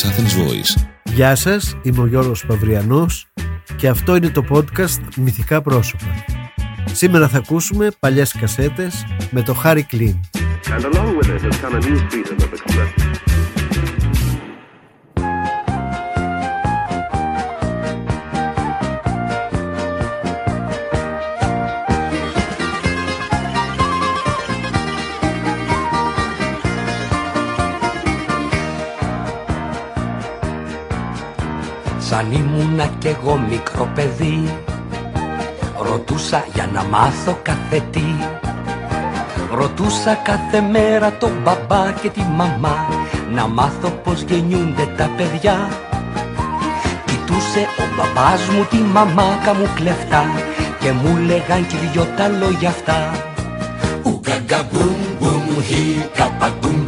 της Athens Voice. Γεια σας, είμαι ο Γιώργος Παυριανός και αυτό είναι το podcast Μυθικά Πρόσωπα. Σήμερα θα ακούσουμε παλιές κασέτες με το Harry Κλίν. And along with it has come a new freedom Σαν ήμουνα κι εγώ μικρό παιδί. Ρωτούσα για να μάθω κάθε τι. Ρωτούσα κάθε μέρα τον μπαμπά και τη μαμά Να μάθω πως γεννιούνται τα παιδιά. Κοιτούσε ο μπαμπάς μου τη μαμάκα μου κλεφτά Και μου λέγαν κι δυο τα λόγια αυτά. Ουγγαγκα μπουμ μπουμ χι καπαγκουμ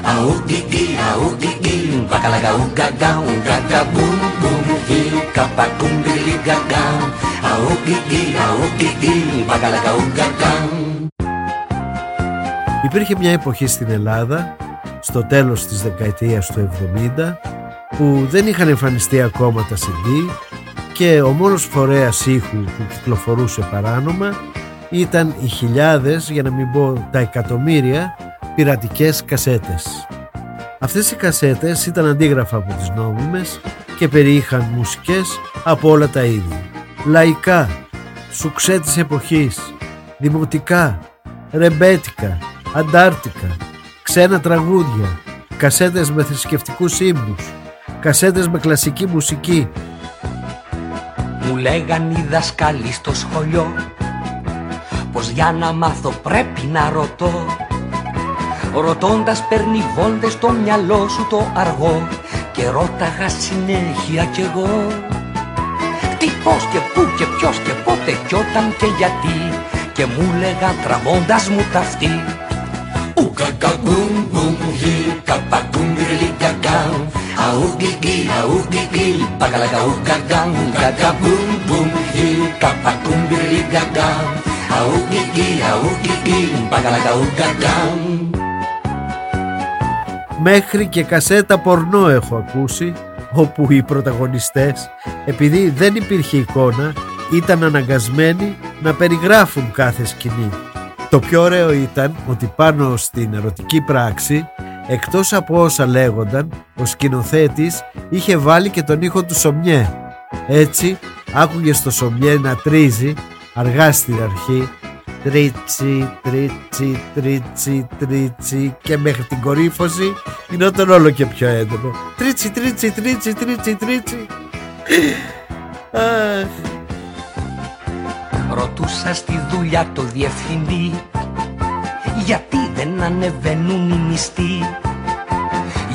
γκαγκα Αουγγιγι αουγγιγι βακαλαγα ουγγαγκα ουγγαγκα μπουμ μπουμ χι καπαγκουμ γκαγκα Αουγγιγι αουγγιγι βακαλαγα ουγγαγκα Υπήρχε μια εποχή στην Ελλάδα, στο τέλος της δεκαετίας του 70, που δεν είχαν εμφανιστεί ακόμα τα CD και ο μόνος φορέας ήχου που κυκλοφορούσε παράνομα ήταν οι χιλιάδες, για να μην πω τα εκατομμύρια, πειρατικές κασέτες. Αυτές οι κασέτες ήταν αντίγραφα από τις νόμιμες και περιείχαν μουσικές από όλα τα είδη. Λαϊκά, σουξέ της εποχής, δημοτικά, ρεμπέτικα, αντάρτικα, ξένα τραγούδια, κασέτες με θρησκευτικούς ύμνους, κασέτες με κλασική μουσική. Μου λέγαν οι δασκάλοι στο σχολείο Πως για να μάθω πρέπει να ρωτώ Ρωτώντας παίρνει βόλτες στο μυαλό σου το αργό Και ρώταγα συνέχεια κι εγώ. Τι πώς και πού και ποιος και πότε κι όταν και γιατί Και μου λέγα τραβώντας μου τα αυτή. Ουγγαγκα μπουμ μπουμ χι καπαγκουμ γκριλιγκαγκα Αουγγιγι αουγγιγι παγαλαγα ουγγαγκα Ουγγαγκα μπουμ μπουμ χι καπαγκουμ γκριλιγκαγκα Αουγγιγι αουγγιγι παγαλαγα ουγγαγκα Μέχρι και κασέτα πορνό έχω ακούσει όπου οι πρωταγωνιστές επειδή δεν υπήρχε εικόνα ήταν αναγκασμένοι να περιγράφουν κάθε σκηνή. Το πιο ωραίο ήταν ότι πάνω στην ερωτική πράξη εκτός από όσα λέγονταν ο σκηνοθέτης είχε βάλει και τον ήχο του Σομιέ. Έτσι άκουγες στο Σομιέ να τρίζει αργά στην αρχή τρίτσι, τρίτσι, τρίτσι, τρίτσι και μέχρι την κορύφωση γινόταν όλο και πιο έντονο. Τρίτσι, τρίτσι, τρίτσι, τρίτσι, τρίτσι. Αχ. Ρωτούσα στη δουλειά το διευθυντή Γιατί δεν ανεβαίνουν οι μισθοί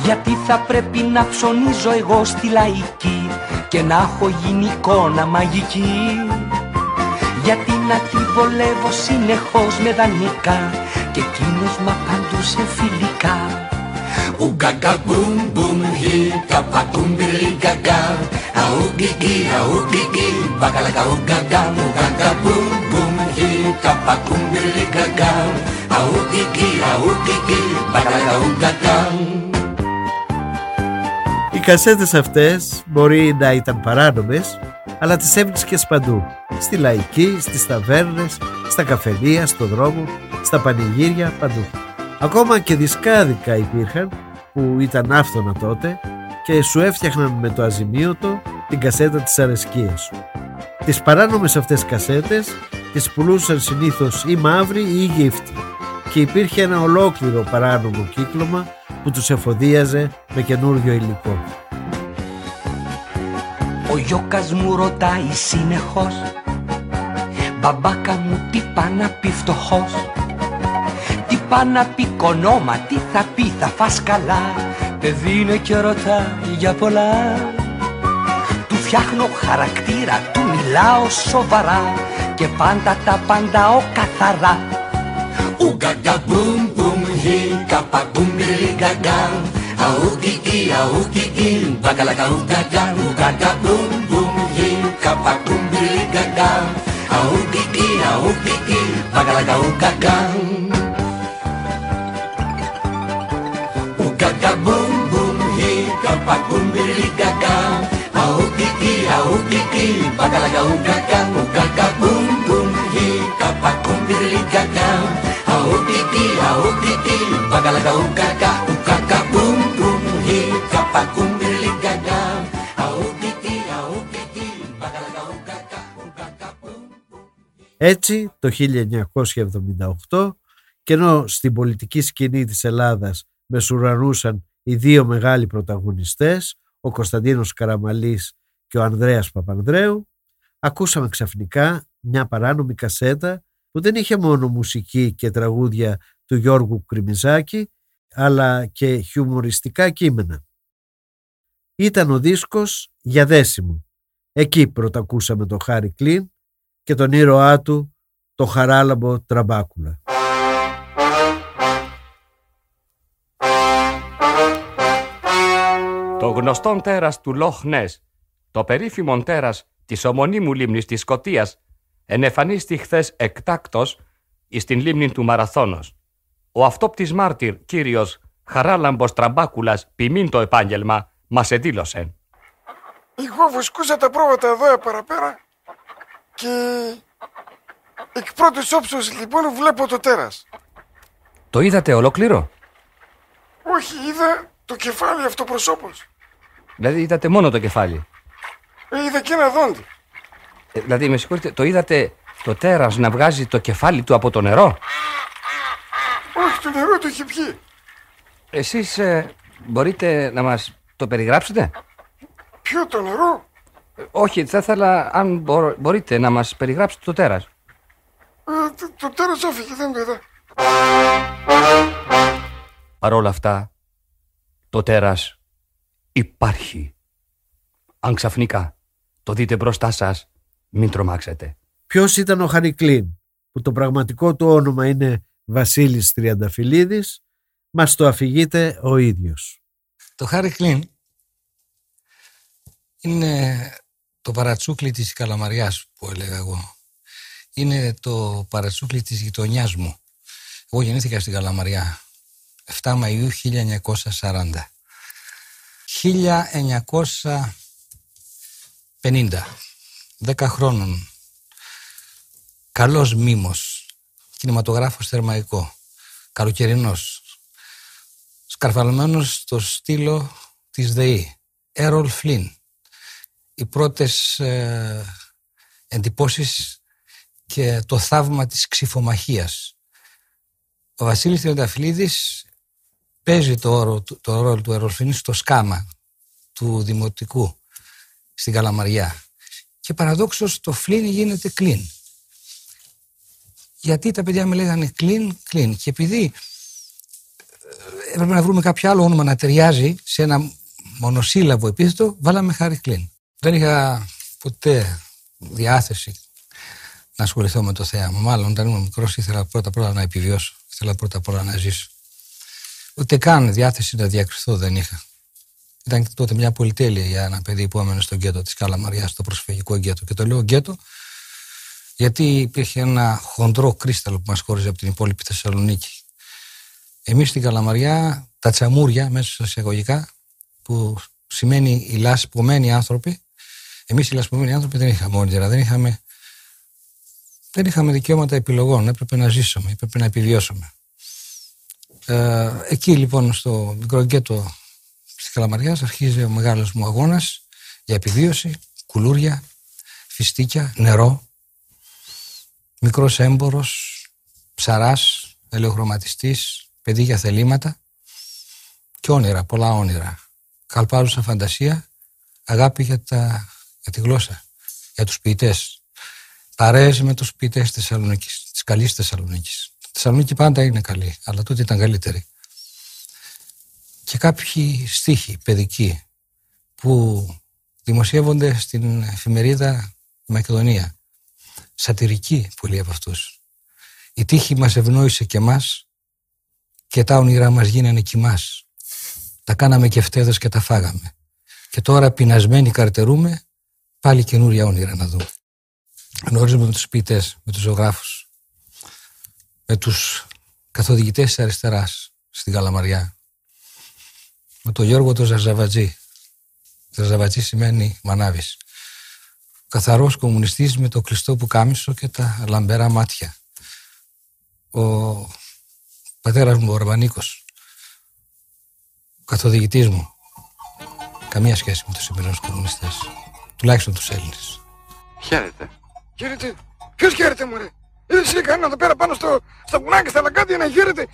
Γιατί θα πρέπει να ψωνίζω εγώ στη λαϊκή Και να έχω γίνει εικόνα μαγική Γιατί να τη βολεύω συνεχώς με δανεικά Και εκείνος μ' απαντούσε φιλικά. Ουγγαγκα μπουμ μπουμ χι καπακουμ γκριλιγκαγκα Αουγγιγι αουγγιγι μπακαλακα ουγγαγκα Ουγγαγκα μπουμ μπουμ χι καπακουμ γκριλιγκαγκα Αουγγιγι αουγγιγι μπακαλακα ουγγαγκα Οι κασέτες αυτές μπορεί να ήταν παράνομες αλλά τις έβρισκες παντού. Στη λαϊκή, στις ταβέρνες, στα καφενεία, στο δρόμο, στα πανηγύρια, παντού. Ακόμα και δισκάδικα υπήρχαν που ήταν άφθονα τότε και σου έφτιαχναν με το αζημίωτο την κασέτα της αρεσκίας σου. Τις παράνομες αυτές κασέτες τις πουλούσαν συνήθως ή μαύροι ή γύφτοι και υπήρχε ένα ολόκληρο παράνομο κύκλωμα που τους εφοδίαζε με καινούριο υλικό. Ο γιώκας μου ρωτάει συνεχώς Μπαμπάκα μου τι πά να πει φτωχός; Τι πά να πει κονόμα, τι θα πει θα φας καλά; Παιδί είναι και ρωτάει για πολλά. Του φτιάχνω χαρακτήρα, του μιλάω σοβαρά Και πάντα τα απαντάω καθαρά Ουγγαγκα μπουμ μπουμ χι καπαγκουμ γκριλιγκαγκα Αουγγιγι αουγγιγι μπακαλακα ουγγαγκα Ουγγαγκα μπουμ μπουμ χι καπαγκουμ γκριλιγκαγκα Αουγγιγι αουγγιγι μπακαλακα ουγγαγκα Ουγγαγκα μπουμ μπουμ χι Καπακουμπιλικακά Αουκικί, αουκικί Μπακαλακα ουκακά, ουκακά μπουμ μπουμ χι Καπακουμπιλικακά Αουκικί, αουκικί Μπακαλακα ουκακά, ουκακά μπουμ Έτσι το 1978 και ενώ στην πολιτική σκηνή της Ελλάδας μεσουρανούσαν οι δύο μεγάλοι πρωταγωνιστές, ο Κωνσταντίνος Καραμαλής και ο Ανδρέας Παπανδρέου, ακούσαμε ξαφνικά μια παράνομη κασέτα που δεν είχε μόνο μουσική και τραγούδια του Γιώργου Κρυμιζάκη, αλλά και χιουμοριστικά κείμενα. Ήταν ο δίσκος «Για δέσιμο». Εκεί πρωτακούσαμε το Χάρη Κλίν και τον ήρωά του, το Χαράλαμπο Τραμπάκουλα. Το γνωστόν τέρας του Λοχ Νες, το περίφημον τέρας της ομονίμου λίμνης της Σκοτίας, ενεφανίστη χθες εκτάκτος εις την λίμνη του Μαραθώνος. Ο αυτόπτης μάρτυρ, κύριος Χαράλαμπος Τραμπάκουλας, ποιμήν το επάγγελμα, μας εδήλωσε. Εγώ βοσκούσα τα πρόβατα εδώ παραπέρα και εκ πρώτης όψεως λοιπόν βλέπω το τέρας. Το είδατε ολόκληρο, Όχι, είδα το κεφάλι αυτοπροσώπως. δηλαδή είδατε μόνο το κεφάλι; Ε, είδα και ένα δόντι. Ε, δηλαδή, με συγχωρείτε, το είδατε το τέρας να βγάζει το κεφάλι του από το νερό; Όχι, το νερό το είχε πιει. Εσείς ε, μπορείτε να μας το περιγράψετε; Ποιο το νερό; Ε, όχι, θα ήθελα αν μπορώ- μπορείτε να μας περιγράψετε το τέρας. Ε, το, το τέρας έφυγε, δεν το είδα. Παρ' όλα αυτά, το τέρας υπάρχει. Αν ξαφνικά το δείτε μπροστά σας, μην τρομάξετε. Ποιος ήταν ο Χαρικλίν, που το πραγματικό του όνομα είναι Βασίλης Τριανταφυλλίδης, μας το αφηγείται ο ίδιος. Το Χάρη Κλίν είναι το παρατσούκλι της Καλαμαριάς που έλεγα εγώ. Είναι το παρατσούκλι της γειτονιάς μου. Εγώ γεννήθηκα στην Καλαμαριά 7 Μαΐου 1940. 1950. 10 χρόνων. Καλός μήμος. Κινηματογράφος θερμαϊκό. Καλοκαιρινός σκαρφαλωμένος στο στήλο της ΔΕΗ. Έρολ Φλίν. Οι πρώτες ε, εντυπώσεις και το θαύμα της ξυφομαχίας. Ο Βασίλης Τριανταφυλλίδης παίζει το, όρο, το ρόλο του Έρολ Φλίν στο σκάμα του Δημοτικού στην Καλαμαριά. Και παραδόξως το Φλίν γίνεται κλίν. Γιατί τα παιδιά με λέγανε κλίν, κλίν. Και επειδή έπρεπε να βρούμε κάποιο άλλο όνομα να ταιριάζει σε ένα μονοσύλλαβο επίθετο, βάλαμε Χάρη Κλίν. Δεν είχα ποτέ διάθεση να ασχοληθώ με το θέαμα. Μάλλον όταν ήμουν μικρός ήθελα πρώτα πρώτα να επιβιώσω. Ήθελα πρώτα πρώτα να ζήσω. Ούτε καν διάθεση να διακριθώ δεν είχα. Ήταν και τότε μια πολυτέλεια για ένα παιδί που έμενε στο γκέτο της Καλαμαριά, στο προσφυγικό γκέτο. Και το λέω γκέτο γιατί υπήρχε ένα χοντρό κρίσταλο που μας χώριζε από την υπόλοιπη Θεσσαλονίκη. Εμείς στην Καλαμαριά, τα τσαμούρια μέσα στα εισαγωγικά, που σημαίνει οι λασπωμένοι άνθρωποι, εμείς οι λασπωμένοι άνθρωποι δεν είχαμε όνειρα, δεν είχαμε, δεν είχαμε δικαιώματα επιλογών, έπρεπε να ζήσουμε, έπρεπε να επιβιώσουμε. Ε, εκεί λοιπόν στο μικρό γκέτο της Καλαμαριάς αρχίζει ο μεγάλος μου αγώνας για επιβίωση, κουλούρια, φιστίκια, νερό, μικρός έμπορος, ψαράς, ελαιοχρωματιστής, παιδί για θελήματα και όνειρα, πολλά όνειρα. Καλπάζουσα φαντασία, αγάπη για, τα, για τη γλώσσα, για τους ποιητές. Παρέες με τους ποιητές της Θεσσαλονίκης, της καλής Θεσσαλονίκης. Η Θεσσαλονίκη πάντα είναι καλή, αλλά τότε ήταν καλύτερη. Και κάποιοι στίχοι παιδικοί που δημοσιεύονται στην εφημερίδα Μακεδονία. Σατυρικοί πολλοί από αυτούς. Η τύχη μας ευνόησε και μας και τα όνειρά μας γίνανε κοιμάς. Τα κάναμε και φτέδες και τα φάγαμε. Και τώρα πεινασμένοι καρτερούμε πάλι καινούρια όνειρα να δούμε. Γνωρίζουμε με τους ποιητές, με τους ζωγράφους, με τους καθοδηγητές της αριστεράς στην Καλαμαριά, με τον Γιώργο τον Ζαζαβατζή, Τραζαβατζή σημαίνει μανάβης. Καθαρός κομμουνιστής με το κλειστό που κάμισο και τα λαμπερά μάτια. Ο πατέρας μου, ο Ραβανίκο, ο καθοδηγητής μου, καμία σχέση με τους σημερινούς κομμουνιστές. Τουλάχιστον τους Έλληνες. Χαίρετε. Χαίρετε. Ποιος χαίρετε μωρέ; Είδες εσύ κανένα εδώ πέρα πάνω στο, στα βουνάκια, στα λαγκάδια να χαίρετε;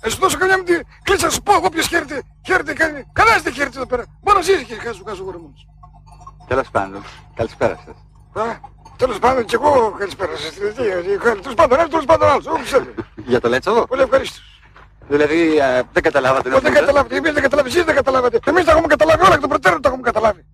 Θα σου δώσω καμιά με τη κλίτσα να σου πω εγώ ποιος χαίρετε. Χαίρετε κάνει. Κανένας δεν χαίρετε εδώ πέρα. Μόνο εσύ έχεις χάσει του κάσου γορμόνος. Τέλος πάντων, καλησπέρα σας. Α, τέλος πάντων και εγώ καλησπέρα σας. Τι, τι, τι, Τέλος πάντων ένας, τέλος πάντων άλλος. Εγώ ξέρω. Για το Λέτσοβο. Πολύ ευχαριστώ. Δηλαδή ε, δεν καταλάβατε Πώς δεν νομίζω. καταλάβετε, εμείς δεν καταλάβετε, εσείς δεν καταλάβατε. Εμείς τα έχουμε καταλάβει όλα εκ των προτέρων τα έχουμε καταλάβει.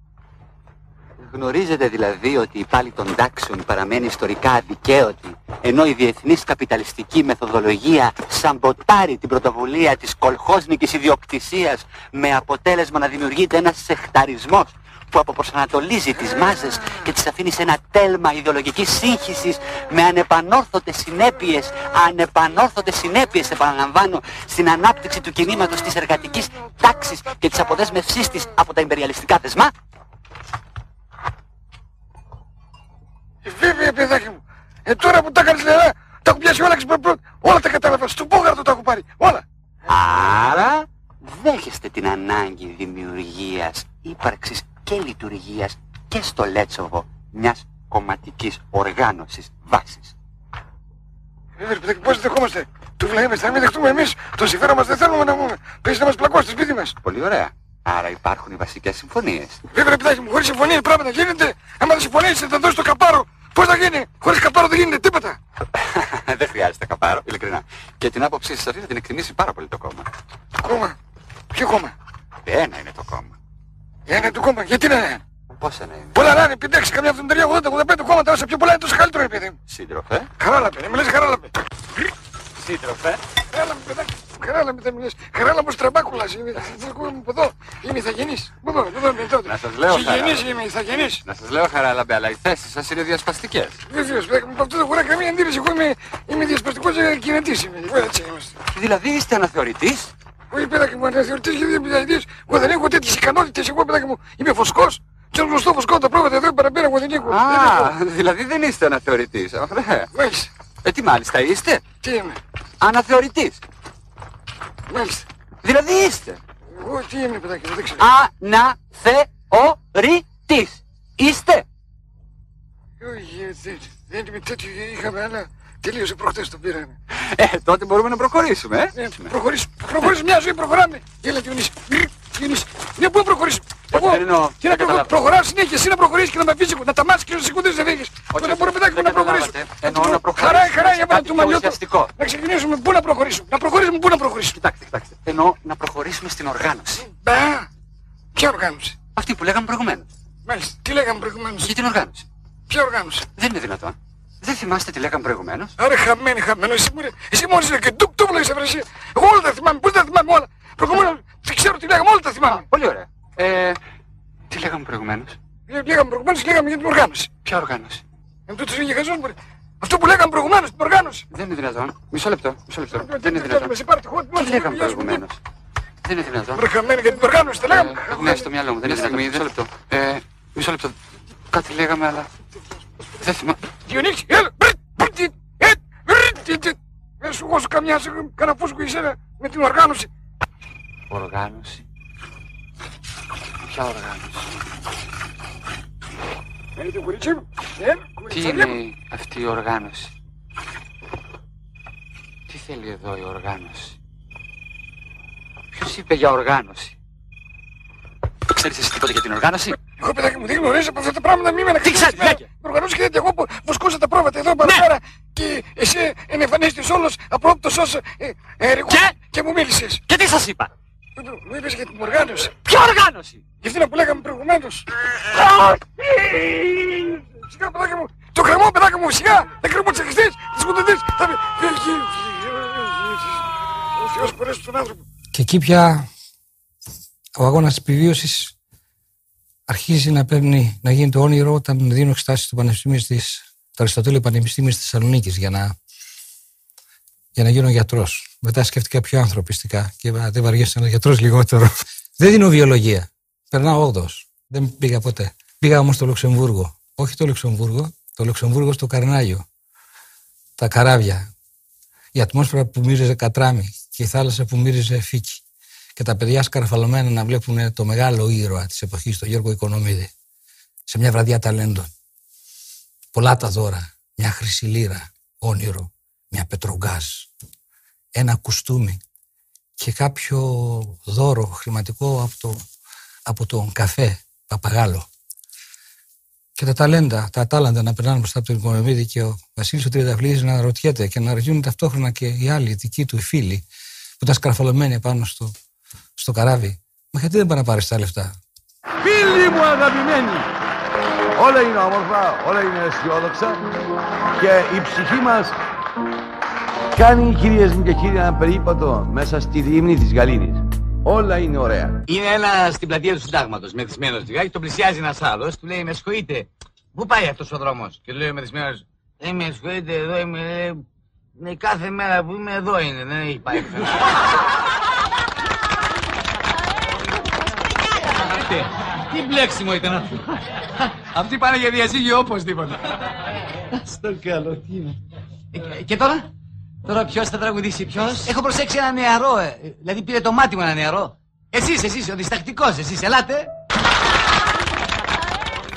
Γνωρίζετε δηλαδή ότι η πάλη των τάξεων παραμένει ιστορικά αδικαίωτη, ενώ η διεθνής καπιταλιστική μεθοδολογία σαμποτάρει την πρωτοβουλία της κολχόσνικης ιδιοκτησίας με αποτέλεσμα να δημιουργείται ένας σεχταρισμός που αποπροσανατολίζει τις μάζες και τις αφήνει σε ένα τέλμα ιδεολογικής σύγχυσης με ανεπανόρθωτες συνέπειες, ανεπανόρθωτες συνέπειες επαναλαμβάνω, στην ανάπτυξη του κινήματος της εργατικής τάξης και της αποδέσμευσής της από τα υπεριαλιστικά θεσμά. Ε, Βέβαια παιδάκι μου. Ε, τώρα που τα κάνεις νερά, τα έχω πιάσει όλα ξυπνοπρό. Όλα τα κατάλαβα. Στον πόγαρτο τα έχω πάρει. Όλα. Άρα δέχεστε την ανάγκη δημιουργίας, ύπαρξης και λειτουργίας και στο Λέτσοβο μιας κομματικής οργάνωσης βάσης. Βέβαια, παιδάκι, πώς δεχόμαστε; Του βλέμες, θα μην δεχτούμε εμείς. Το συμφέρον μας δεν θέλουμε να πούμε. Πες να μας πλακώσει στο σπίτι μας. Πολύ ωραία. Άρα υπάρχουν οι βασικές συμφωνίες. Βέβαια, παιδάκι μου, χωρίς συμφωνία πράγματα γίνεται. Άμα δεν συμφωνήσεις, θα δώσει το καπάρο. Πώς θα γίνει; Χωρίς καπάρο δεν γίνεται τίποτα. δεν χρειάζεται καπάρο, ειλικρινά. Και την άποψή σας αυτή θα την εκτιμήσει πάρα πολύ το κόμμα. Κόμμα; Ποιο κόμμα; Ένα είναι το κόμμα. Ένα του κόμμα. Γιατί να είναι; Πόσα να είναι; Πολλά να είναι, 56, καμιά 73, 80, 85 κόμματα, όσο πιο πολλά είναι τόσο καλύτερο, ρε παιδί μου. Σύντροφε. Χαράλαπε, με λες χαράλαπε. Σύντροφε. Χαράλαπε, παιδάκι. Χαράλαπε, δεν μιλές. Χαράλαπος τραμπάκουλας είναι. Δεν ακούγαμε από εδώ. Είμαι ηθαγενής. Πού εδώ, εδώ είμαι τότε. Να σας λέω, Συγγενής Χαράλαμπε. είμαι, ηθαγενής. Να σας λέω χαράλαμπε, αλλά οι θέσεις σας είναι διασπαστικές. Βεβαίως, παιδάκι μου, από αυτό δεν χωράει καμία αντίρρηση. Εγώ είμαι, είμαι διασπαστικός ε, κοινετής είμαι. Εγώ έτσι είμαστε. Δηλαδή είστε αναθεωρητής; Όχι, παιδάκι μου, αναθεωρητής για δύο πενταετίες. Εγώ δεν έχω τέτοιες ικανότητες. Εγώ, παιδάκι μου, είμαι φωσκός. Και ένα γνωστό φωσκό τα πρόβατα εδώ παραπέρα εγώ δεν έχω. Δεν Α, έχω. δηλαδή δεν είστε αναθεωρητής. Ωραία. Μάλιστα. Ε, τι μάλιστα είστε; Τι είμαι; Αναθεωρητής. Μάλιστα. Δηλαδή είστε. Εγώ τι είμαι, παιδάκι μου, δεν ξέρω. Αναθεωρητής. Είστε. Όχι, ε, δεν, δεν είμαι τέτοιο. Είχαμε άλλα. Τελείωσε προχτές το πήραμε. Ε, τότε μπορούμε να προχωρήσουμε, ε. Ε, προχωρήσουμε. Προχωρήσουμε μια ζωή, προχωράμε. Έλα, Διονύση. Διονύση. Ναι, πού να προχωρήσουμε. Εγώ, δεν εννοώ. τι να Δεν κάνω, καταλάβα. προχωράω συνέχεια, εσύ να προχωρήσεις και να με αφήσεις, να τα μάθεις και να σηκωθείς δεν φύγεις. Όχι, Δεν μπορώ, παιδάκι μου, δεν να προχωρήσω. καταλάβατε. Εννοώ να προχωρήσουμε Χαρά, χαρά, σε για μένα κάτι του πιο μαλλιώτου. ουσιαστικό. Να ξεκινήσουμε, πού να προχωρήσουμε. Να προχωρήσουμε, πού να προχωρήσουμε. Κοιτάξτε, κοιτάξτε. Εννοώ να προχωρήσουμε στην οργάνωση. Μπα, ποια οργάνωση; Αυτή που λέγαμε προηγουμένως. Μάλιστα, τι λέγαμε προηγουμένως; Για την οργάνωση. Ποια οργάνωση; Δεν είναι δυνατόν. Δεν θυμάστε τι λέγαμε προηγουμένως; Άρα χαμένη, χαμένο. Εσύ, μου, ρε, εσύ μόλις είναι και ντουκ, το βλέπεις ευρεσία. Εγώ όλα τα θυμάμαι, πώς τα θυμάμαι όλα. Προηγουμένως, δεν ξέρω τι λέγαμε, όλα τα θυμάμαι. Πολύ ωραία. Ε, τι λέγαμε προηγουμένως; Ε, Λέγαμε προηγουμένως, λέγαμε για την οργάνωση. Ποια οργάνωση; Εν τούτος είναι χαζός μου. ρε. Αυτό που λέγαμε προηγουμένως, την οργάνωση. Δεν είναι δυνατόν. Μισό λεπτό. Μισό λεπτό. Ε, Δεν τι- είναι τι δυνατόν. κάνουμε, σε πάρει τη χώρα, τι Τι μας λέγαμε δουλειάζουμε, προηγουμένως; Δεν είναι δυνατόν. Βρε χαμένη για την οργάνωση, τα λέγαμε. Ε, Ναι, στο μυαλό μου. Δεν είναι δυνατόν. Μισό λεπτό. Ε, μισό λεπτό. Κάτι λέγαμε, αλλά... Δεν θυμάμαι. Διονύση, έλα, μπρ, μπρ, τι, ε, μπρ, τι, τι. Δεν σου έχω καμιά, σε- κανένα φούσκο εσένα με την οργάνωση. Οργάνωση. Ποια οργάνωση; Ε, το κορίτσι μου, ε, Τι κοριτσαριά μου. είναι αυτή η οργάνωση; Τι θέλει εδώ η οργάνωση; Ποιος είπε για οργάνωση; Ξέρεις εσύ τίποτα για την οργάνωση; Εγώ παιδάκι μου δεν γνωρίζω από αυτά τα πράγματα μη με Τι ξέρεις, λέγε. Οργανώσεις και τέτοια εγώ που βοσκούσα τα πρόβατα εδώ παραπέρα και εσύ ενεφανίστηκες όλος απρόπτος ως ε, ε, ρηγός Και; και μου μίλησες. Και τι σας είπα; Μου είπες για την οργάνωση. Ποια οργάνωση; Για αυτήν που λέγαμε προηγουμένως. Σιγά παιδάκι μου, το κρεμό παιδάκι μου, σιγά, δεν κρεμώ τσακιστείς, τις κουντεντείς, θα με... Ο Θεός μπορέσει τον άνθρωπο. Και εκεί πια ο αγώνας της επιβίωσης αρχίζει να παίρνει, να γίνει το όνειρο όταν δίνω εξετάσεις στο Πανεπιστήμιο της, το Αριστοτέλειο Πανεπιστήμιο της Θεσσαλονίκης για να, για να γίνω γιατρός. Μετά σκέφτηκα πιο ανθρωπιστικά και είπα, δεν βαριέσαι να γιατρός λιγότερο. δεν δίνω βιολογία. Περνάω όγδος. Δεν πήγα ποτέ. Πήγα όμως στο Λουξεμβούργο. Όχι το Λουξεμβούργο, το Λουξεμβούργο στο Καρνάγιο. Τα καράβια. Η ατμόσφαιρα που μύριζε κατράμι και η θάλασσα που μύριζε φύκη. Και τα παιδιά σκαρφαλωμένα να βλέπουν το μεγάλο ήρωα της εποχής, τον Γιώργο Οικονομίδη. Σε μια βραδιά ταλέντων. Πολλά τα δώρα. Μια χρυσή λίρα, όνειρο. Μια πετρογκάζ. Ένα κουστούμι. Και κάποιο δώρο χρηματικό από, το, από τον καφέ Παπαγάλο. Και τα ταλέντα, τα τάλαντα να περνάνε μπροστά από τον Οικονομίδη και ο Βασίλης ο Τριανταφλίδη να ρωτιέται και να ρωτιούν ταυτόχρονα και οι άλλοι, οι δικοί του, οι φίλοι, που ήταν σκαρφαλωμένοι πάνω στο, στο καράβι. Μα γιατί δεν πάνε να πάρεις τα λεφτά; Φίλοι μου αγαπημένοι, όλα είναι όμορφα, όλα είναι αισιόδοξα και η ψυχή μας κάνει κυρίες μου και κύριοι ένα περίπατο μέσα στη λίμνη της Γαλήνης. Όλα είναι ωραία. Είναι ένα στην πλατεία του Συντάγματος, μεθυσμένο λιγάκι, τον πλησιάζει ένας άλλο, του λέει: Με συγχωρείτε, πού πάει αυτός ο δρόμος; Και του λέει ο μεθυσμένος: Δεν με συγχωρείτε, εδώ είμαι. Ναι, κάθε μέρα που είμαι εδώ είναι, δεν έχει πάει. Τι μπλέξιμο ήταν αυτό. Αυτοί πάνε για διαζύγιο οπωσδήποτε. Στο καλό, τι είναι. Ε, Και τώρα, τώρα ποιος θα τραγουδήσει, ποιος; Έχω προσέξει ένα νεαρό, ε, δηλαδή πήρε το μάτι μου ένα νεαρό. Εσείς, εσείς, ο διστακτικός, εσείς, ελάτε.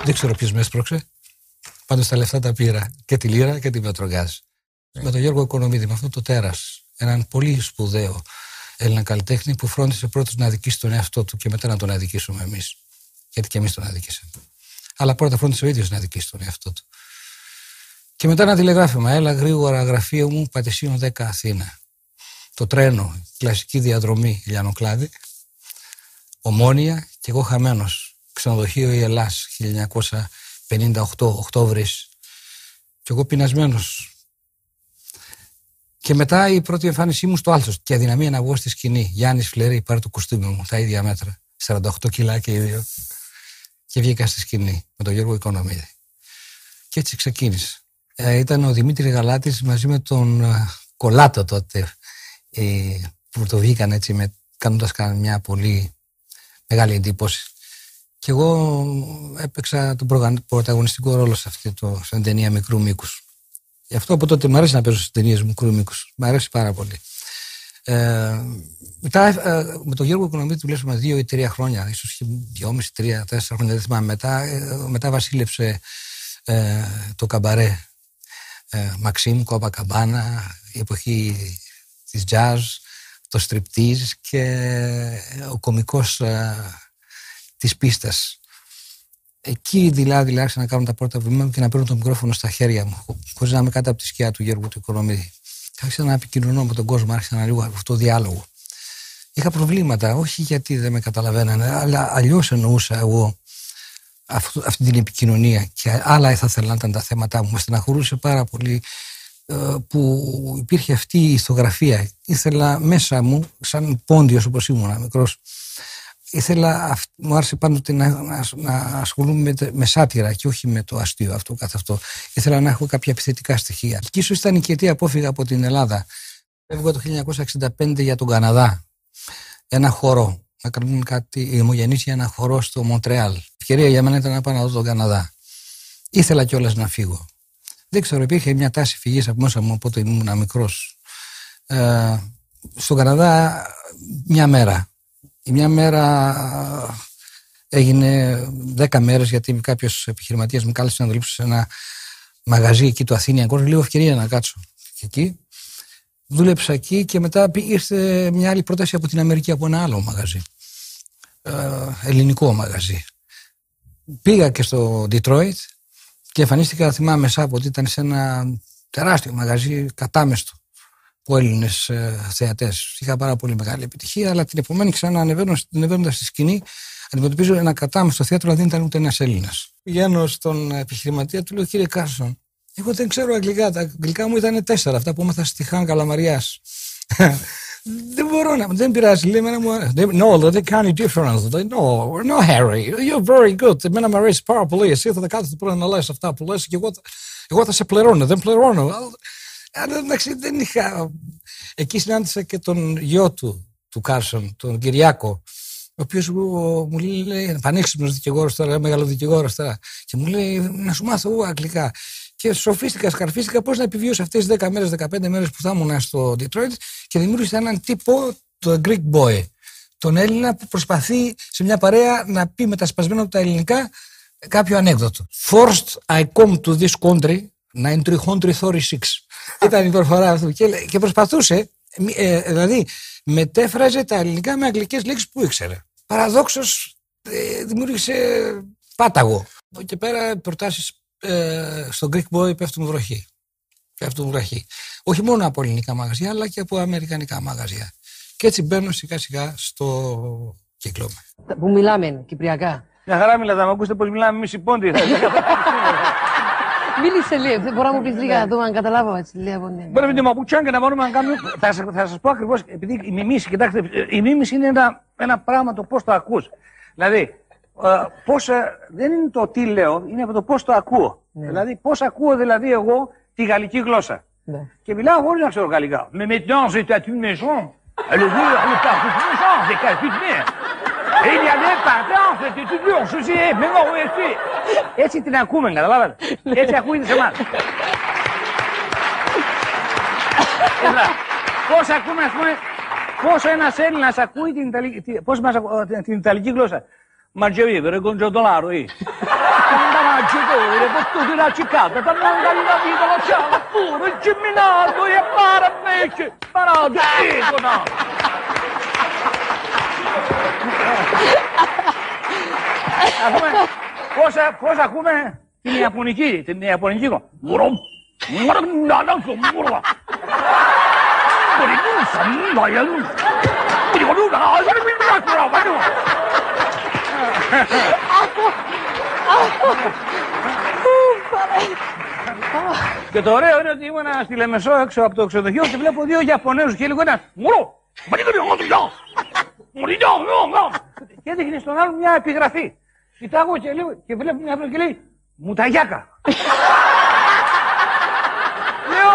Δεν ξέρω ποιος με έσπρωξε. Πάντως τα λεφτά τα πήρα. Και τη λίρα και την πετρογκάζ. Με τον Γιώργο Οικονομίδη, με αυτό το τέρας. Έναν πολύ σπουδαίο Έλληνα καλλιτέχνη που φρόντισε πρώτος να αδικήσει τον εαυτό του και μετά να τον αδικήσουμε εμείς. Γιατί και εμείς τον αδικήσαμε. Αλλά πρώτα φρόντισε ο ίδιος να αδικήσει τον εαυτό του. Και μετά ένα τηλεγράφημα. Έλα γρήγορα γραφείο μου, Πατησίων 10 Αθήνα. Το τρένο, κλασική διαδρομή Λιανοκλάδη. Ομόνια και εγώ χαμένος. Ξενοδοχείο η Ελλάς 1958 Οκτώβρης. Και εγώ πεινασμένος. Και μετά η πρώτη εμφάνισή μου στο Άλσος. Και αδυναμία να βγω στη σκηνή. Γιάννης Φλερή, πάρε το κοστούμι μου, τα ίδια μέτρα. 48 κιλά και οι δύο. Και βγήκα στη σκηνή με τον Γιώργο Οικονομίδη. Και έτσι ξεκίνησε. Ε, ήταν ο Δημήτρης Γαλάτης μαζί με τον ε, Κολάτο τότε ε, που το βγήκαν έτσι με, κάνοντας κα- μια πολύ μεγάλη εντύπωση. Και εγώ έπαιξα τον προγα- πρωταγωνιστικό ρόλο σε αυτή το, στην ταινία μικρού μήκους. Γι' αυτό από τότε μου αρέσει να παίζω στις ταινίες μικρού μήκου. Μ' αρέσει πάρα πολύ. Ε, μετά ε, με τον Γιώργο Οικονομίδη δουλέψαμε δύο ή τρία χρόνια, ίσως και δυόμιση, τρία, τέσσερα χρόνια, δεν θυμάμαι. Μετά, ε, μετά βασίλεψε ε, το καμπαρέ ε, Μαξίμ, Κόπα Καμπάνα, η εποχή της jazz, το striptease και ο κομικός ε, της πίστας. Εκεί δηλαδή, δηλαδή άρχισα να κάνω τα πρώτα βήματα και να παίρνω το μικρόφωνο στα χέρια μου, χωρίς να είμαι κάτω από τη σκιά του Γιώργου του Οικονομίδη. Άρχισα να επικοινωνώ με τον κόσμο, άρχισα να λίγο αυτό το διάλογο. Είχα προβλήματα, όχι γιατί δεν με καταλαβαίνανε, αλλά αλλιώς εννοούσα εγώ αυτού- αυτή την επικοινωνία και άλλα θα ήθελα να ήταν τα θέματα μου. Με στεναχωρούσε πάρα πολύ ε, που υπήρχε αυτή η ηθογραφία. Ήθελα μέσα μου, σαν πόντιος όπως ήμουν μικρός, ήθελα, αυ- μου άρεσε πάντοτε να, να, να ασχολούμαι με, τε- με σάτυρα και όχι με το αστείο αυτό καθ' αυτό. Ήθελα να έχω κάποια επιθετικά στοιχεία. Και ίσως ήταν και αιτία που έφυγα από την Ελλάδα. Έφυγα το 1965 για τον Καναδά. Ένα χορό. Να κάνουν κάτι οι ομογενείς για ένα χορό στο Μοντρεάλ. Ευκαιρία για μένα ήταν να πάω να δω τον Καναδά. Ήθελα κιόλας να φύγω. Δεν ξέρω, υπήρχε μια τάση φυγής από μέσα μου οπότε ήμουν μικρός. Ε, στον Καναδά μια μέρα. Η μια μέρα έγινε δέκα μέρες γιατί κάποιος επιχειρηματίας με κάλεσε να δουλέψω σε ένα μαγαζί εκεί του Αθήνα Ακόμα λίγο ευκαιρία να κάτσω και εκεί. Δούλεψα εκεί και μετά πή- ήρθε μια άλλη πρόταση από την Αμερική από ένα άλλο μαγαζί. Ε, ελληνικό μαγαζί. Πήγα και στο Detroit και εμφανίστηκα, θυμάμαι, Σάββατο, ότι ήταν σε ένα τεράστιο μαγαζί κατάμεστο από Έλληνες θεατές. Είχα πάρα πολύ μεγάλη επιτυχία, αλλά την επομένη ξανά ανεβαίνοντας στη σκηνή, αντιμετωπίζω ένα κατάμεστο θέατρο, αλλά δεν ήταν ούτε ένας Έλληνας. Πηγαίνω στον επιχειρηματία, του λέω: Κύριε Κάρσον, εγώ δεν ξέρω αγγλικά. Τα αγγλικά μου ήταν τέσσερα, αυτά που έμαθα στη ΧΑΝ Καλαμαριάς. δεν μπορώ να. Δεν πειράζει. Λέει, εμένα μου αρέσει. No, δεν κάνει difference. Λέει, No, no, Harry, you're very good. Εμένα μου αρέσει πάρα πολύ. Εσύ θα τα κάθεσαι πρώτα να λες αυτά που λες και εγώ, θα- εγώ θα σε πληρώνω. Δεν πληρώνω. Αλλά εντάξει, δεν είχα. Εκεί συνάντησα και τον γιο του, του Κάρσον, τον Κυριάκο, ο οποίος μου λέει, πανέξυπνος δικηγόρος τώρα, μεγάλο δικηγόρο τώρα, και μου λέει να σου μάθω εγώ αγγλικά. Και σοφίστηκα, σκαρφίστηκα πώς να επιβιώσω αυτές τις 10 μέρες, 15 μέρες που θα ήμουν στο Detroit και δημιούργησα έναν τύπο, το Greek Boy. Τον Έλληνα που προσπαθεί σε μια παρέα να πει με τα σπασμένα από τα ελληνικά κάποιο ανέκδοτο. Forced I come to this country 9336. Ήταν η προφορά αυτού. Και, και προσπαθούσε, ε, δηλαδή μετέφραζε τα ελληνικά με αγγλικές λέξεις που ήξερε. Παραδόξως ε, δημιούργησε πάταγο. Από και πέρα προτάσεις ε, στον Greek Boy πέφτουν βροχή. Πέφτουν βροχή. Όχι μόνο από ελληνικά μαγαζιά, αλλά και από αμερικανικά μαγαζιά. Και έτσι μπαίνω σιγά σιγά στο κύκλο μου. Που μιλάμε, κυπριακά. Μια χαρά μιλάτε, θα μου ακούσετε πως μιλάμε εμείς οι πόντοι. Μίλησε λίγο, μπορεί να μου πεις λίγα να δούμε αν καταλάβω έτσι λίγο. Ναι. Μπορεί με τη μαπουτσάν και να μπορούμε να κάνουμε. Θα, σας- θα σας πω ακριβώς, επειδή η μιμήση, κοιτάξτε, η μίμηση είναι ένα, ένα πράγμα το πώς το ακούς. Δηλαδή, ε, πώς, ε, δεν είναι το τι λέω, είναι από το πώς το ακούω. Δηλαδή, πώς ακούω δηλαδή εγώ τη γαλλική γλώσσα. Ναι. Και μιλάω χωρίς να ξέρω γαλλικά. Mais maintenant, j'étais une maison. Le mur, le parc de maison, c'est calculé. Et il y avait pardon, c'était tout dur, je sais, mais non, oui, εσύ. Έτσι την ακούμε, καταλάβατε. Έτσι ακούγεται σε εμάς. Έλα, Πώς ακούμε, ας πούμε, πόσο ένας Έλληνας ακούει την Ιταλική, τι- πώς μας ακού- την- την Ιταλική γλώσσα. Ma già vivere con Giotolaro, eh. Quando mangiatore, per tutti la ciccata, per mancare la vita lo ciao, pure il gemminato e para invece, parato, dicono. Ακούμε, πώς, α- πώς ακούμε; Την Ιαπωνική, την Ιαπωνική γλώσσα. Μουρομ, μουρομ, να, να, σου, μουρομ. Μπορεί να σαν να γιαλούν. Μπορεί να να, δεν είναι μια φορά, πάνω. Και το ωραίο είναι ότι ήμουν στη Λεμεσό έξω από το ξενοδοχείο και βλέπω δύο Ιαπωνέζους και έλεγε ένας Μουρό! Μα τι κάνει αυτό, γεια! Μουρί, γεια, γεια, γεια!» Και έδειχνε στον άλλον μια επιγραφή. Κοιτάγω και, λέω, και βλέπω μια αυτό και λέει Μουταγιάκα. Λέω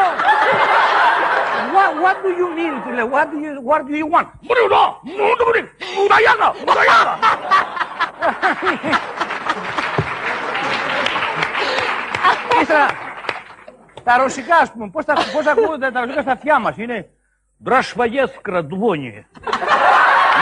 What, what do you mean? Του λέω, what do you, what do you want? Μουρί, γεια, μουρί, μουταγιάκα, μουταγιάκα. Ύστερα, τα ρωσικά, ας πούμε, πώς, τα, πώς ακούγονται τα ρωσικά στα αυτιά μας. Είναι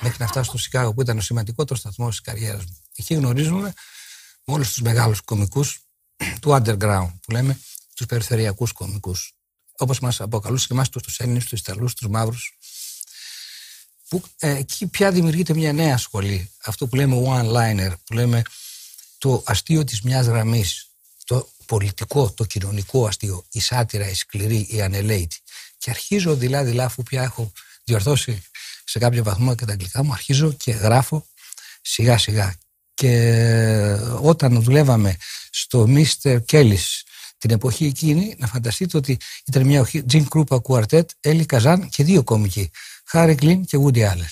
Μέχρι να φτάσω στο Σικάγο που ήταν ο σημαντικότερος σταθμός της καριέρας μου. Εκεί γνωρίζουμε με όλους τους μεγάλους κομικούς του underground που λέμε, τους περιφερειακούς κομικούς. Όπως μας αποκαλούσε και εμάς τους Έλληνες, τους Ιταλούς, τους Μαύρους. Που ε, εκεί πια δημιουργείται μια νέα σχολή. Αυτό που λέμε one-liner, που λέμε το αστείο της μιας γραμμής. Το πολιτικό, το κοινωνικό αστείο, η σάτυρα, η σκληρή, η ανελαίτη. Και αρχίζω δειλά-δειλά, αφού πια έχω διορθώσει σε κάποιο βαθμό και τα αγγλικά μου, αρχίζω και γράφω σιγά-σιγά. Και όταν δουλεύαμε στο Mr. Kelly's την εποχή εκείνη, να φανταστείτε ότι ήταν μια οχή, Jim Krupa Quartet, Έλλη Καζάν και δύο κομικοί, Χάρη Κλίν και Woody Allen.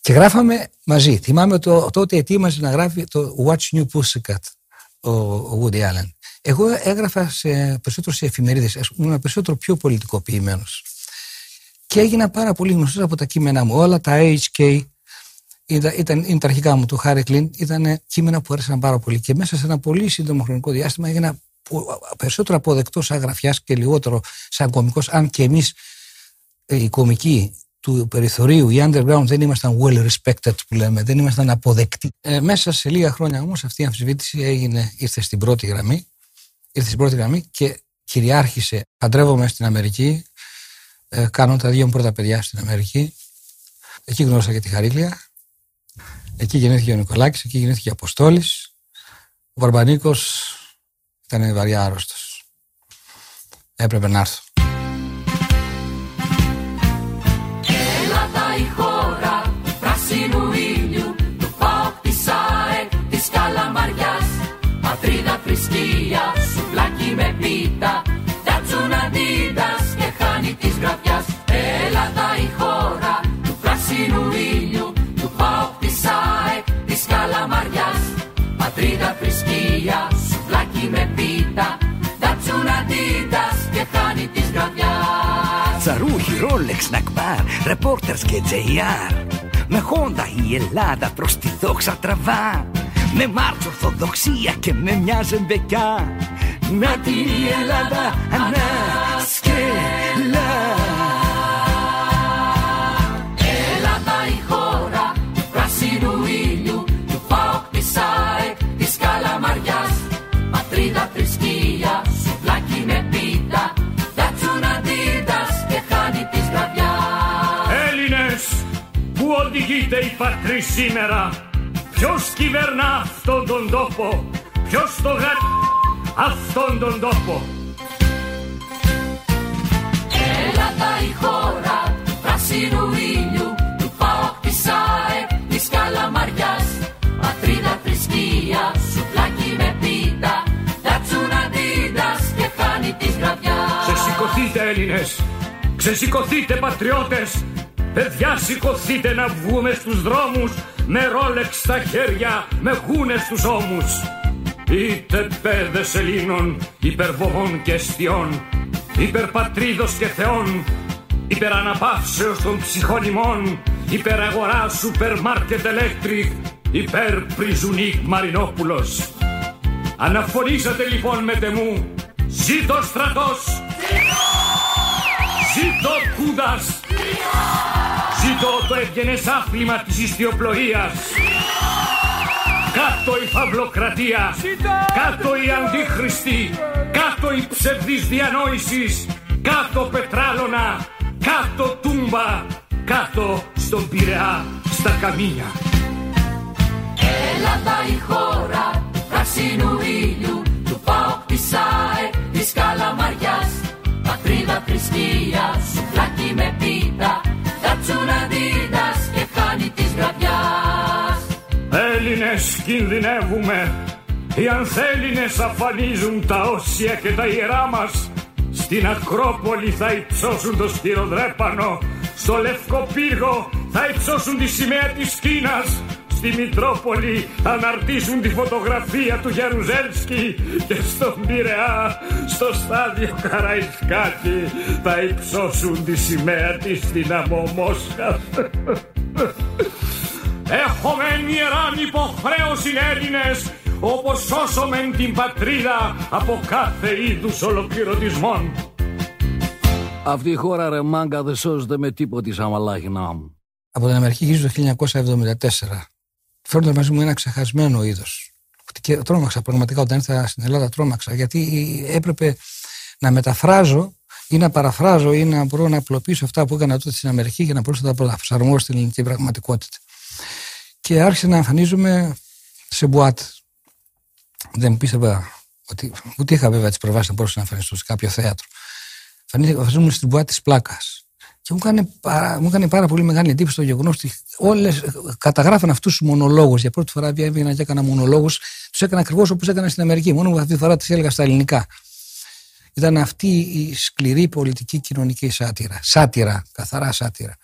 Και γράφαμε μαζί. Θυμάμαι το, τότε ετοίμαζε να γράφει το Watch New Pussycat ο, ο Woody Allen. Εγώ έγραφα σε, περισσότερο σε εφημερίδες, ας πούμε, ήμουν περισσότερο πιο πολιτικοποιημένος. Και έγινα πάρα πολύ γνωστός από τα κείμενά μου. Όλα τα HK, ήταν, ήταν, είναι τα αρχικά μου του Χάρη Κλίν, ήταν κείμενα που άρεσαν πάρα πολύ. Και μέσα σε ένα πολύ σύντομο χρονικό διάστημα έγινα πο- περισσότερο αποδεκτός σαν γραφιάς και λιγότερο σαν κωμικός, αν και εμείς ε, οι κομικοί του περιθωρίου, οι underground δεν ήμασταν well respected που λέμε, δεν ήμασταν αποδεκτοί. Ε, μέσα σε λίγα χρόνια όμως αυτή η αμφισβήτηση έγινε, ήρθε στην πρώτη γραμμή, ήρθε στην πρώτη γραμμή και κυριάρχησε. Παντρεύομαι στην Αμερική, ε, κάνω τα δύο μου πρώτα παιδιά στην Αμερική. Εκεί γνώρισα και τη Χαρίλια. Εκεί γεννήθηκε ο Νικολάκης, εκεί γεννήθηκε ο Αποστόλης. Ο Βαρμπανίκος ήταν βαριά άρρωστος. Έπρεπε να έρθω. Της γραφιάς. Ελλάδα η χώρα του πράσινου ήλιου Του ΠΑΟΚ της ΑΕΚ της Καλαμαριάς. Πατρίδα θρησκεία Σουβλάκι με πίτα Τάτσουν αντίδας και χάνει της γραφιάς. Τσαρούχι, Ρόλεξ, Νακμπάρ, Ρεπόρτερς και JR Με χόντα η Ελλάδα προς τη δόξα τραβά. Με μάρτς ορθοδοξία και με μια ζεμπεκιά Να την η Ελλάδα ανάσκελα Ελλάδα η χώρα του πράσινου ήλιου του ΠΑΟΚ της ΑΕΚ της Καλαμαριάς. Πατρίδα θρησκεία, σουβλάκι με πίτα. Δάτσουν αντίδας και χάνει της γραβιάς Έλληνες, που οδηγείται η πατρί σήμερα Ποιος κυβερνά αυτόν τον τόπο Ποιος το γα... αυτόν τον τόπο. Ελλάδα η χώρα του πράσινου ήλιου του ΠΑΟΚ της ΑΕΚ της Καλαμαριάς. Πατρίδα θρησκεία, σουβλάκι με πίτα Δάτσουν αντίδας και χάνει της γραβιάς. Ξεσηκωθείτε Έλληνες Ξεσηκωθείτε πατριώτες. Παιδιά σηκωθείτε να βγούμε στους δρόμους Με ρόλεξ στα χέρια Με γούνες στους ώμους Είτε παιδες Ελλήνων Υπερβογών και αιστιών Υπερπατρίδος και θεών Υπεραναπαύσεως των ψυχών Υπεραγορά σούπερ μάρκετ electric Υπερ πριζουνίκ Μαρινόπουλος. Αναφωνήσατε λοιπόν με τεμού Ζήτω στρατός Ζήτω κούδας Ζήτω το ευγενές άθλημα της ιστιοπλοείας Κάτω η φαυλοκρατία. Κάτω η αντίχριστη. Κάτω η ψευδής διανόησης. Κάτω πετράλωνα. Κάτω τούμπα. Κάτω στον Πειραιά Στα καμίνια. Ελλάδα η χώρα του πράσινου ήλιου του ΠΑΟΚ της ΑΕΚ της Καλαμαριάς. Πατρίδα θρησκεία, σουβλάκι με πίτα Δάτσουν αντίδας και χάνει της γραβιάς Έλληνες κινδυνεύουμε. Οι ανθέληνες αφανίζουν τα όσια και τα ιερά μας. Στην Ακρόπολη θα υψώσουν το στυροδρέπανο Στο Λευκό Πύργο θα υψώσουν τη σημαία της Κίνας. Στη Μητρόπολη θα αναρτήσουν τη φωτογραφία του Γερουζέλσκι. Και στον Πειραιά, στο στάδιο Καραϊσκάκη Θα υψώσουν τη σημαία της δυναμό Μόσχας Έχουμε ιεράν υποχρέωση Έλληνες όπως σώσομεν την πατρίδα από κάθε είδους ολοκληρωτισμών. Αυτή η χώρα ρε μάγκα δεν σώζεται με τίποτη σαν μαλάχινά μου. Από την Αμερική γύρω το 1974. Φέρνοντας μαζί μου ένα ξεχασμένο είδος. Και τρόμαξα πραγματικά όταν ήρθα στην Ελλάδα, τρόμαξα γιατί έπρεπε να μεταφράζω ή να παραφράζω ή να μπορώ να απλοποιήσω αυτά που έκανα τότε στην Αμερική για να μπορέσω να τα προσαρμόσω στην ελληνική πραγματικότητα. Και άρχισε να εμφανίζομαι σε μπουάτ. Δεν πίστευα ότι. Ούτε είχα βέβαια τις προβάσεις να μπορούσα να εμφανιστώ σε κάποιο θέατρο. Εμφανίζομαι στην μπουάτ της πλάκας. Και μου έκανε, πάρα, μου έκανε πάρα πολύ μεγάλη εντύπωση το γεγονός ότι όλε καταγράφαν αυτούς τους μονολόγους. Για πρώτη φορά έβγαινα και έκανα μονολόγους. Τους έκανα ακριβώς όπως έκανα στην Αμερική. Μόνο που αυτή τη φορά τις έλεγα στα ελληνικά. Ήταν αυτή η σκληρή πολιτική κοινωνική σάτυρα. Σάτυρα, καθαρά σάτυρα.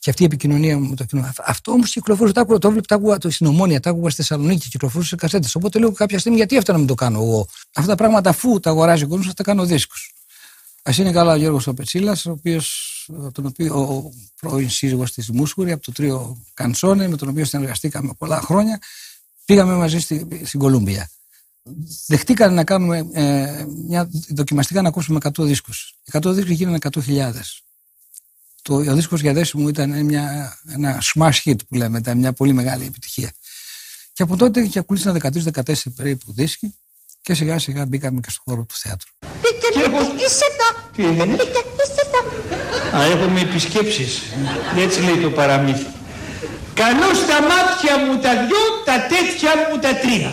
Και αυτή η επικοινωνία με το κοινό. Αυτό όμως κυκλοφορούσε. Το, το έβλεπα, το άκουγα το, στην Ομόνια, το άκουγα στη Θεσσαλονίκη, κυκλοφορούσε σε κασέτες. Οπότε λέω κάποια στιγμή γιατί αυτό να μην το κάνω εγώ; Αυτά τα πράγματα αφού τα αγοράζει ο κόσμος θα τα κάνω δίσκους. Α είναι καλά ο Γιώργος Οπετσίλα, ο οποίος τον οποίο ο πρώην σύζυγος της Μούσχουρη από το τρίο Κανσόνε, με τον οποίο συνεργαστήκαμε πολλά χρόνια, πήγαμε μαζί στη, στην Κολούμπια. Δεχτήκαν να κάνουμε ε, μια δοκιμαστικά να ακούσουμε 100 δίσκους. 100 δίσκους γίνανε 100.000. Το, ο δίσκος για δέση μου ήταν μια, ένα smash hit που λέμε, ήταν μια πολύ μεγάλη επιτυχία. Και από τότε και ακολούθησαν 13-14 περίπου δίσκοι και σιγά σιγά μπήκαμε και στον χώρο του θεάτρου. Είσαι εδώ. Τι έγινε; Είσαι εδώ. Α, έχουμε επισκέψεις. Έτσι λέει το παραμύθι. Καλώ στα μάτια μου τα δυο, τα τέτοια μου τα τρία.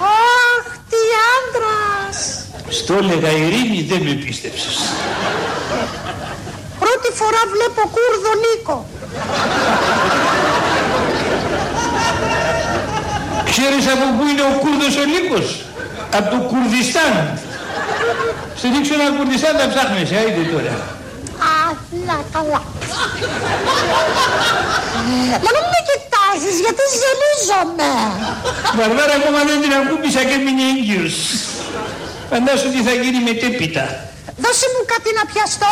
Αχ, τι άντρας. Στο έλεγα Ειρήνη, δεν με πίστεψες. Πρώτη φορά βλέπω Κούρδο Νίκο. Ξέρεις από πού είναι ο Κούρδος ο Νίκος; Από το Κουρδιστάν. Σε δείξω ένα Κουρδιστάν θα ψάχνεσαι, άιντε τώρα. Α, να καλά. Μα να μην με κοιτάζεις γιατί ζελίζομαι. Βαρβάρα ακόμα δεν την ακούμπησα και έμεινε έγκυος. Φαντάσου τι θα γίνει μετέπειτα. Δώσε μου κάτι να πιαστώ.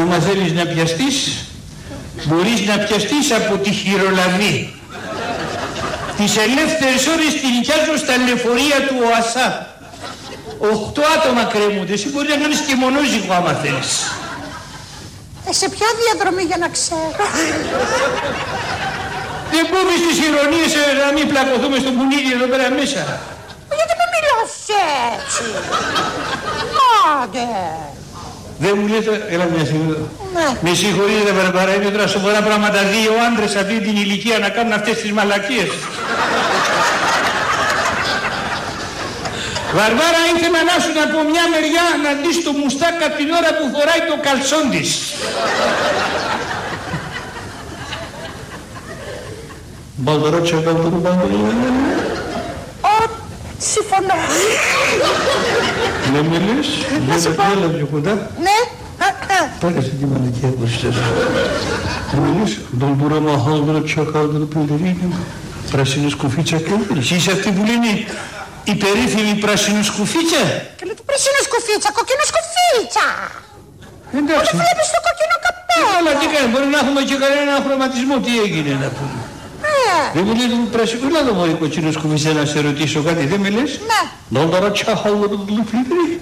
Άμα θέλεις να πιαστείς, μπορείς να πιαστείς από τη χειρολαβή. Τις ελεύθερες ώρες την νοικιάζω στα λεωφορεία του ΟΑΣΑ. Οχτώ άτομα κρέμονται. Εσύ μπορείς να κάνεις και μονόζυγο άμα θέλεις. Ε, σε ποια διαδρομή για να ξέρω; Δεν κόβεις τις ηρωνίες ε, να μην πλακωθούμε στο πουνίδι εδώ πέρα μέσα. Γιατί με μιλάς έτσι. Άντε. Δεν μου λες, ε, έλα μια στιγμή εδώ. Ναι. Με συγχωρείτε Βαρβάρα, είναι τώρα σοβαρά πράγματα δύο άντρες αυτή την ηλικία να κάνουν αυτές τις μαλακίες. Βαρβάρα ήθελα να σου από μια μεριά να δεις το μουστάκα την ώρα που φοράει το καλσόν της. Μπαλδαρότσια, μπαλδαρό, μπαλδαρό. Ω, συμφωνώ. Δεν με λες, Να σου πω. έλα πιο κοντά. Ναι. Ε, ε. Πάρε αυτή τη μαλακία που είσαι. Δεν με λες, τον μπορούμε να χάλδρο τσακάλδρο πιλερίνι, πράσινο σκουφίτσα και Εσύ είσαι αυτή που λένε η περίφημη πράσινο σκουφίτσα; Καλέ το πράσινο σκουφίτσα, κοκκινό σκουφίτσα. Εντάξει. Όταν βλέπεις το κοκκινό Ε, καπέλο. Καλά, τι κάνεις, μπορεί να έχουμε και κανένα χρωματισμό, τι έγινε να πούμε; Ε, Δεν μου λέει το πράσινο, έλα εδώ μωρή κοτσίνος σκουφίτσα να σε ρωτήσω κάτι, δεν με λες; Ναι. Τον τώρα τσακάλδρο πιλερίνι.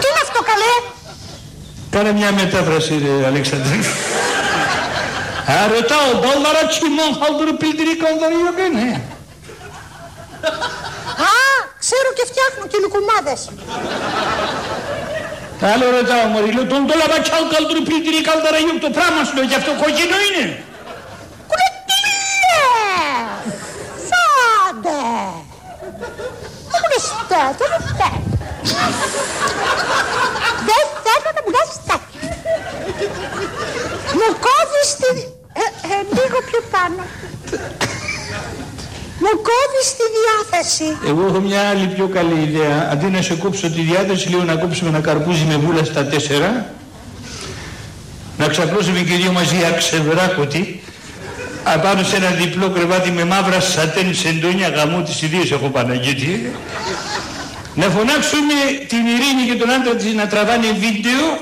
Τι είναι αυτό καλέ; Κάνε μια μετάφραση, ρε Αλέξανδρε. Α, ρωτάω, μπαλάρα τσιμόν χαλδρου πιλτρί κανδαρίο και ναι. Α, ξέρω και φτιάχνω και λουκουμάδες. Άλλο ρωτάω, μωρή, λέω, τον τόλα μπατσάλ καλδρου πιλτρί κανδαρίο, το πράγμα σου λέω, γι' αυτό κόκκινο είναι. Κουλέ, τι λες. Φάντε. Δεν μου λες τέτοιο, δεν θέλω. Δεν θέλω να μου λες τέτοιο. Μου κόβεις τη... Ε, ε, λίγο πιο πάνω. Μου κόβεις τη διάθεση. Εγώ έχω μια άλλη πιο καλή ιδέα. Αντί να σε κόψω τη διάθεση, λέω να κόψουμε ένα καρπούζι με βούλα στα τέσσερα. Να ξαπλώσουμε και δύο μαζί αξεβράκωτοι. Απάνω σε ένα διπλό κρεβάτι με μαύρα σατέν σεντόνια γαμού τις ιδίες έχω Παναγίτη. Να φωνάξουμε την Ειρήνη και τον άντρα της να τραβάνε βίντεο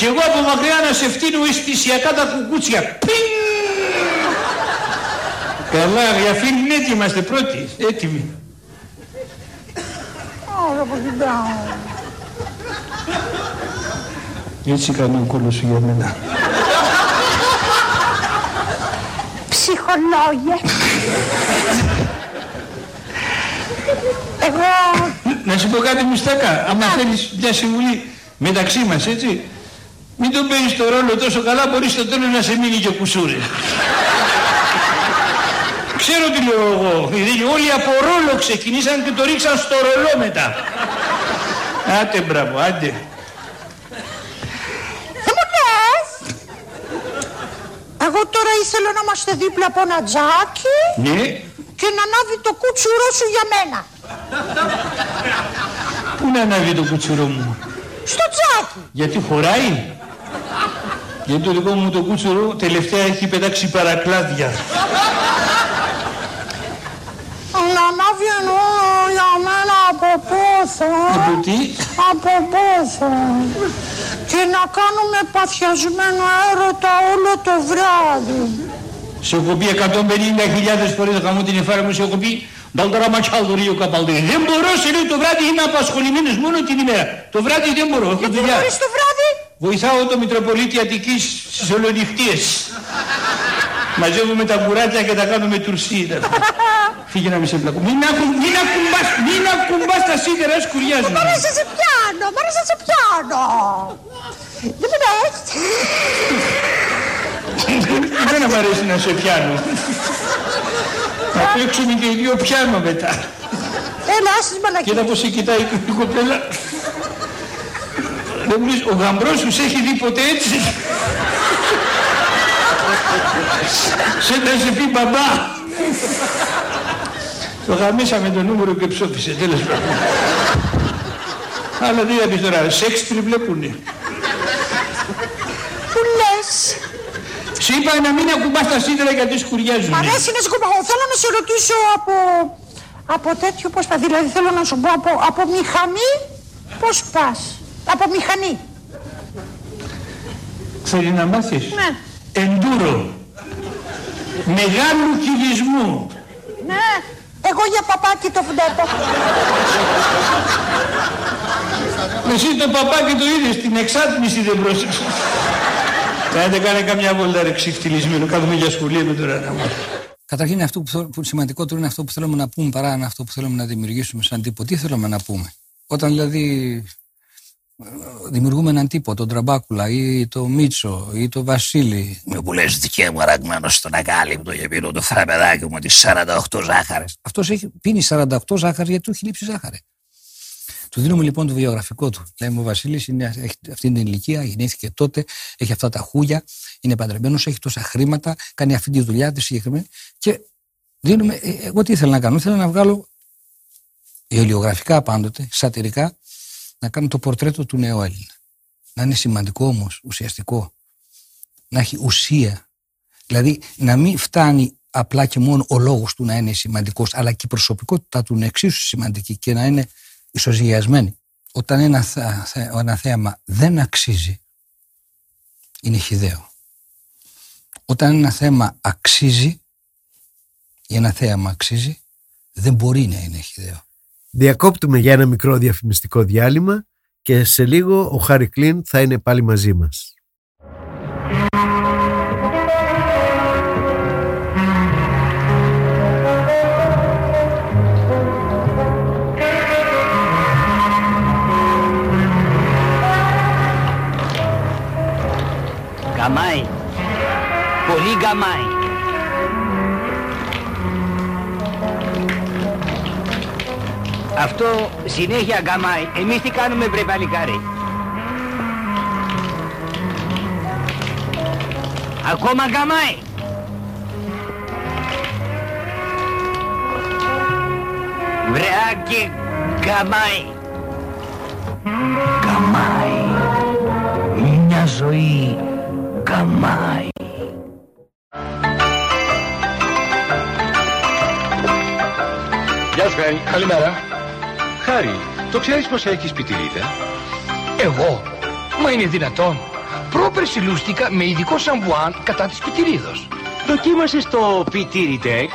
και εγώ από μακριά να σε φτύνω αισθησιακά τα κουκούτσια. Πιν! Καλά, για φίλοι έτοιμοι είμαστε πρώτοι. Έτοιμοι. Ωραία, από την πράγμα. Έτσι κάνει ο κόλλος σου για μένα. Ψυχολόγια. Εγώ... Να σου πω κάτι μουστάκα, άμα θέλεις μια συμβουλή μεταξύ μας, έτσι. Μην τον παίρνεις το ρόλο τόσο καλά, μπορείς στο τέλος να σε μείνει και κουσούρι. Ξέρω τι λέω εγώ. Δηλαδή όλοι από ρόλο ξεκινήσαν και το ρίξαν στο ρολό μετά. Άντε μπράβο, άντε. Εγώ τώρα ήθελα να είμαστε δίπλα από ένα τζάκι Ναι, και να ανάβει το κούτσουρό σου για μένα. πού να ανάβει το κουτσουρό μου; Στο τζάκι. Γιατί χωράει; Γιατί το δικό μου το κούτσουρο τελευταία έχει πετάξει παρακλάδια. Να ανάβει εννοώ για μένα από πόθο. Από τι; Από πόθο. Και να κάνουμε παθιασμένο έρωτα όλο το βράδυ. Σε έχω πει 150.000 φορές θα κάνω την εφάρα μου, σε έχω πει Νταλταρά ματσάλ ρίο καπαλδί. Δεν μπορώ, σε λέω το βράδυ είμαι απασχολημένος μόνο την ημέρα. Το βράδυ δεν μπορώ, έχω Γιατί δουλειά. μπορείς το βράδυ; Βοηθάω το Μητροπολίτη Αττικής στις ολονυχτίες. Μαζεύουμε τα κουράτια και τα κάνουμε τουρσί. Φύγε να μη σε πλακώ. Μην, ακου, μην, ακουμπάς, μην ακουμπάς τα σίδερα, σκουριάζουν. Μ' αρέσει να σε πιάνω, μ' αρέσει να σε πιάνω. Δεν με λες. Δεν μ' αρέσει να σε πιάνω. Θα παίξουμε και οι δύο πιάνο μετά. Έλα, άσες μαλακίες. Κοίτα πως σε κοιτάει η κοπέλα. Δεν μου λες, ο γαμπρός σου σε έχει δει ποτέ έτσι. Σε να σε πει μπαμπά. Το γαμίσαμε το νούμερο και ψόφισε, τέλος πάντων. Αλλά τι θα πεις τώρα, Σέξπιρ βλέπουνε. Που λες; Σου είπα να μην ακουμπάς τα σίδερα γιατί σκουριάζουν. Μ' αρέσει να σε κουμπάω. Θέλω να σε ρωτήσω από... Από τέτοιο πώς πας. Δηλαδή θέλω να σου πω από, από μηχανή πώς πας. Από μηχανή. Θέλει να μάθεις; Ναι. Εντούρο. Μεγάλου χειρισμού. Ναι. Εγώ για παπάκι το φουντέτο. Εσύ το παπάκι το είδες, την εξάτμιση δεν πρόσεξε. Κάνετε κάνε καμιά βόλτα ρε ξυφτυλισμένο, κάθομαι για σχολείο τώρα να μάθω. Καταρχήν αυτό που, θέλ- που σημαντικότερο είναι αυτό που θέλουμε να πούμε παρά είναι αυτό που θέλουμε να δημιουργήσουμε σαν τύπο. Τι θέλουμε να πούμε; Όταν δηλαδή ε, δημιουργούμε έναν τύπο, τον Τραμπάκουλα ή το Μίτσο ή το Βασίλη. Με που λες δικέ μου αραγμένο στον ακάλυπτο και πίνω το φραπεδάκι μου τις 48 ζάχαρες. Αυτός πίνει 48 ζάχαρη γιατί του έχει λείψει ζάχαρη. Του δίνουμε λοιπόν το βιογραφικό του. Λέμε ο Βασίλης έχει αυτή την ηλικία, γεννήθηκε τότε, έχει αυτά τα χούλια, είναι παντρεμένος, έχει τόσα χρήματα, κάνει αυτή τη δουλειά της συγκεκριμένη. Και δίνουμε. ε, Εγώ τι ήθελα να κάνω, ήθελα να βγάλω ελιογραφικά πάντοτε, σατυρικά, να κάνω το πορτρέτο του νέου Έλληνα. Να είναι σημαντικό όμως, ουσιαστικό. Να έχει ουσία. Δηλαδή να μην φτάνει απλά και μόνο ο λόγος του να είναι σημαντικός, αλλά και η προσωπικότητά του είναι εξίσου σημαντική και να είναι ισοζυγιασμένη. Όταν ένα, θα- θε- ένα θέαμα δεν αξίζει, είναι χιδαίο. Όταν ένα θέμα αξίζει, ή ένα θέαμα αξίζει, δεν μπορεί να είναι χιδαίο. Διακόπτουμε για ένα μικρό διαφημιστικό διάλειμμα και σε λίγο ο Χάρη Κλίν θα είναι πάλι μαζί μας. Γκαμάει. Πολύ γκαμάει. Αυτό συνέχεια γκαμάει. Εμείς τι κάνουμε βρε παλικάρι; Ακόμα γκαμάει. Βρεάκι γκαμάει. Γκαμάει. Μια ζωή γκαμάει. Γεια σου, Χάρη. Καλημέρα. Χάρη, το ξέρεις πως έχεις πιτηρίδα. Εγώ. Μα είναι δυνατόν. Πρόπερση λούστηκα με ειδικό σαμπουάν κατά της πιτηρίδος. Δοκίμασες το Pitiridex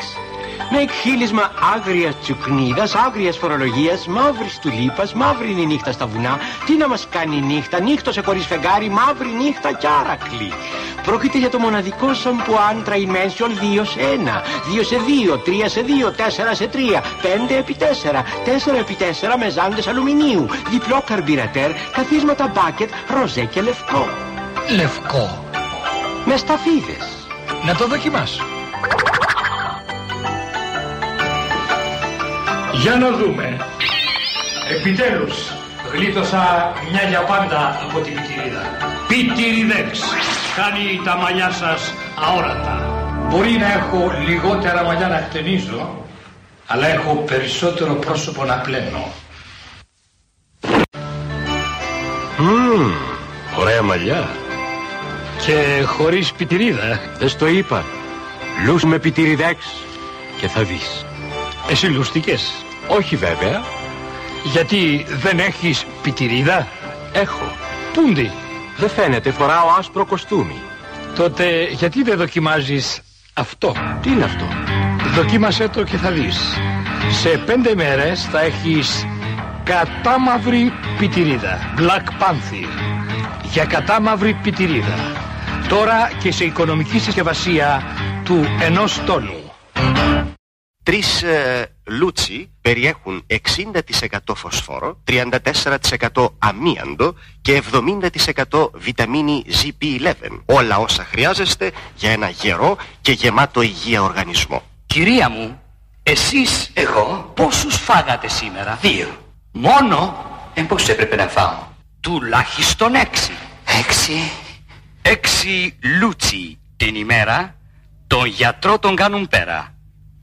με εκχύλισμα άγριας τσουκνίδας, άγριας φορολογίας, μαύρης τουλίπας, μαύρη είναι η νύχτα στα βουνά. Τι να μας κάνει η νύχτα, νύχτωσε χωρίς φεγγάρι, μαύρη νύχτα κι άρακλη. Πρόκειται για το μοναδικό σαμπουάν Trimension 2 σε 1, 2 σε 2, 3 σε 2, 4 σε 3, 5 επί 4, 4 επί 4 με ζάντες αλουμινίου, διπλό καρμπυρατέρ, καθίσματα μπάκετ, ροζέ και λευκό. Λευκό. Με σταφίδες. Να το δοκιμάσω. Για να δούμε. Επιτέλους, γλίτωσα μια για πάντα από την πιτηρίδα. Πιτηριδέξ. Κάνει τα μαλλιά σας αόρατα. Μπορεί να έχω λιγότερα μαλλιά να χτενίζω, αλλά έχω περισσότερο πρόσωπο να πλένω. Μμμ, ωραία μαλλιά. Και χωρίς πιτηρίδα. Δεν στο είπα. Λούς με πιτηριδέξ και θα δεις. Εσύ λουστικές. Όχι βέβαια. Γιατί δεν έχεις πιτηρίδα; Έχω. Πούντι. Δεν φαίνεται, φοράω άσπρο κοστούμι. Τότε γιατί δεν δοκιμάζεις αυτό; Τι είναι αυτό; Δοκίμασέ το και θα δεις. Σε πέντε μέρες θα έχεις κατάμαυρη πιτηρίδα. Black Panther. Για κατάμαυρη πιτηρίδα. Τώρα και σε οικονομική συσκευασία του ενός τόνου. Τρεις ε, λούτσι περιέχουν 60% φωσφόρο, 34% αμίαντο και 70% βιταμίνη ZP11. Όλα όσα χρειάζεστε για ένα γερό και γεμάτο υγεία οργανισμό. Κυρία μου, εσείς, εγώ, πόσους φάγατε σήμερα; Δύο. Μόνο; Ε, πώς έπρεπε να φάω; Τουλάχιστον έξι. Έξι. Έξι λούτσι Την ημέρα τον γιατρό τον κάνουν πέρα.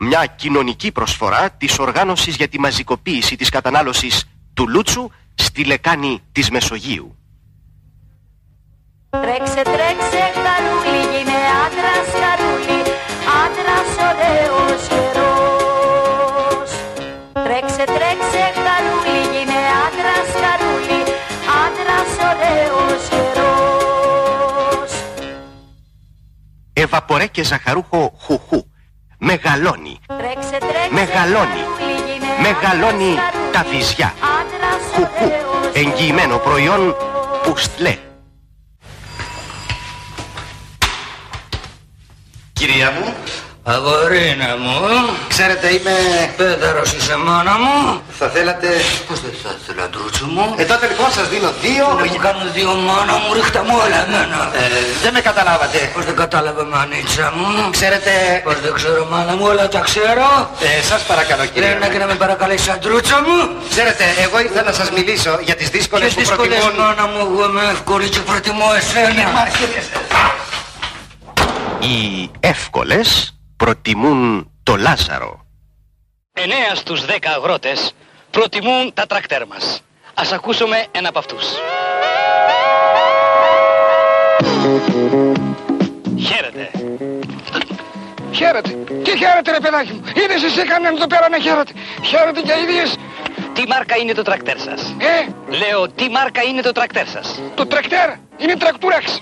Μια κοινωνική προσφορά της οργάνωσης για τη μαζικοποίηση της κατανάλωσης του λούτσου στη λεκάνη της Μεσογείου. Τρέξε, τρέξε, χαρούλι, γίνε άντρας, χαρούλι, άντρας ωραίος γερός. Τρέξε, τρέξε, χαρούλι, γίνε άντρας, χαρούλι, άντρας ωραίος γερός. Εβαπορέ και ζαχαρούχο χουχού. Μεγαλώνει. Τρέξε, τρέξε, Μεγαλώνει. χαρούλι, γίνε Μεγαλώνει άντρας, χαρούλι, τα βυζιά. άντρας Χουχού. ωραίος Εγγυημένο προϊόν πουστλέ. Κυρία μου, Αγορίνα μου, ξέρετε είμαι... πέδαρος είσαι μάνα μου. Θα θέλατε... Πώς δεν θα ήθελα ντρούτσο μου; Ε, τότε λοιπόν σας δίνω δύο... Να μου κάνουν δύο μάνα μου, ρίχτα μου όλα εμένα. Ε, δεν με καταλάβατε. Πώς δεν κατάλαβε μανίτσα μου; Ξέρετε... Πώς δεν ξέρω μάνα μου, όλα τα ξέρω. Ε, σας παρακαλώ κυρία Λένε μου. και να με παρακαλέσει σαν ντρούτσο μου. Ξέρετε, εγώ ήθελα να σας μιλήσω για τις δύσκολες Ποιες που δύσκολες προτιμούν... μάνα μου, εγώ είμαι εύκολη και προτιμώ εσένα. Οι εύκολες προτιμούν το Λάζαρο. Εννέα στους δέκα αγρότες προτιμούν τα τρακτέρ μας. Ας ακούσουμε ένα από αυτούς. Χαίρετε. Χαίρετε. Τι χαίρετε ρε παιδάκι μου. Είδες εσύ κανέναν εδώ πέρα να χαίρετε. Χαίρετε και οι ίδιες. Τι μάρκα είναι το τρακτέρ σας; Ε, Λέω, τι μάρκα είναι το τρακτέρ σας; το τρακτέρ είναι τρακτούραξ.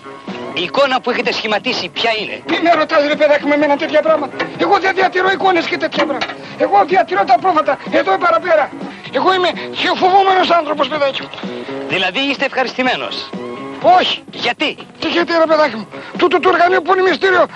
Η εικόνα που έχετε σχηματίσει ποια είναι; Τι με ρωτάς ρε παιδάκι με εμένα τέτοια πράγματα. Εγώ δεν διατηρώ εικόνες και τέτοια πράγματα. Εγώ διατηρώ τα πρόβατα εδώ παραπέρα. Εγώ είμαι φοβούμενος άνθρωπος παιδάκι μου. Δηλαδή είστε ευχαριστημένος; Όχι. Γιατί; Τι γιατί ρε παιδάκι μου; Τούτο το εργαλείο που είναι μυστήριο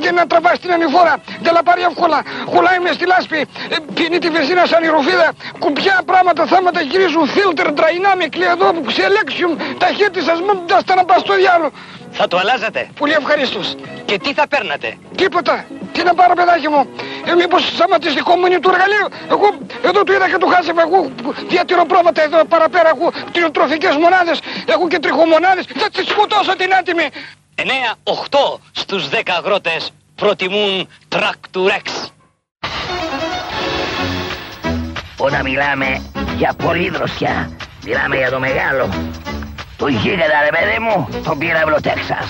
και να τραβάς την ανηφόρα. Δεν la πάρει εύκολα. Χουλάει μες στη λάσπη. ε, Πίνει τη βενζίνα σαν ηροφίδα. Κουμπιά πράγματα θέματα γυρίζουν. Filter, dynamic, λέει εδώ, selection. Ταχύτητας, μην τα να πας στο διάλογο. Θα το αλλάζατε. Πολύ ευχαρίστως. Και τι θα παίρνατε; Τίποτα. Τι να πάρω παιδάκι μου; Ε, μήπως σταματιστικό μου είναι του εργαλείου. Εγώ εδώ του είδα και του χάσευα. Εγώ διατηρώ πρόβατα εδώ παραπέρα. Έχω κτηνοτροφικές μονάδες. Έχω και τριχομονάδες. Θα τις σκοτώσω την άτιμη. 9-8 στους 10 αγρότες προτιμούν τρακτουρέξ. Όταν μιλάμε για πολλή δροσιά, μιλάμε για το μεγάλο. Το γίγαντα ρε παιδί μου, τον πύραυλο Τέξας.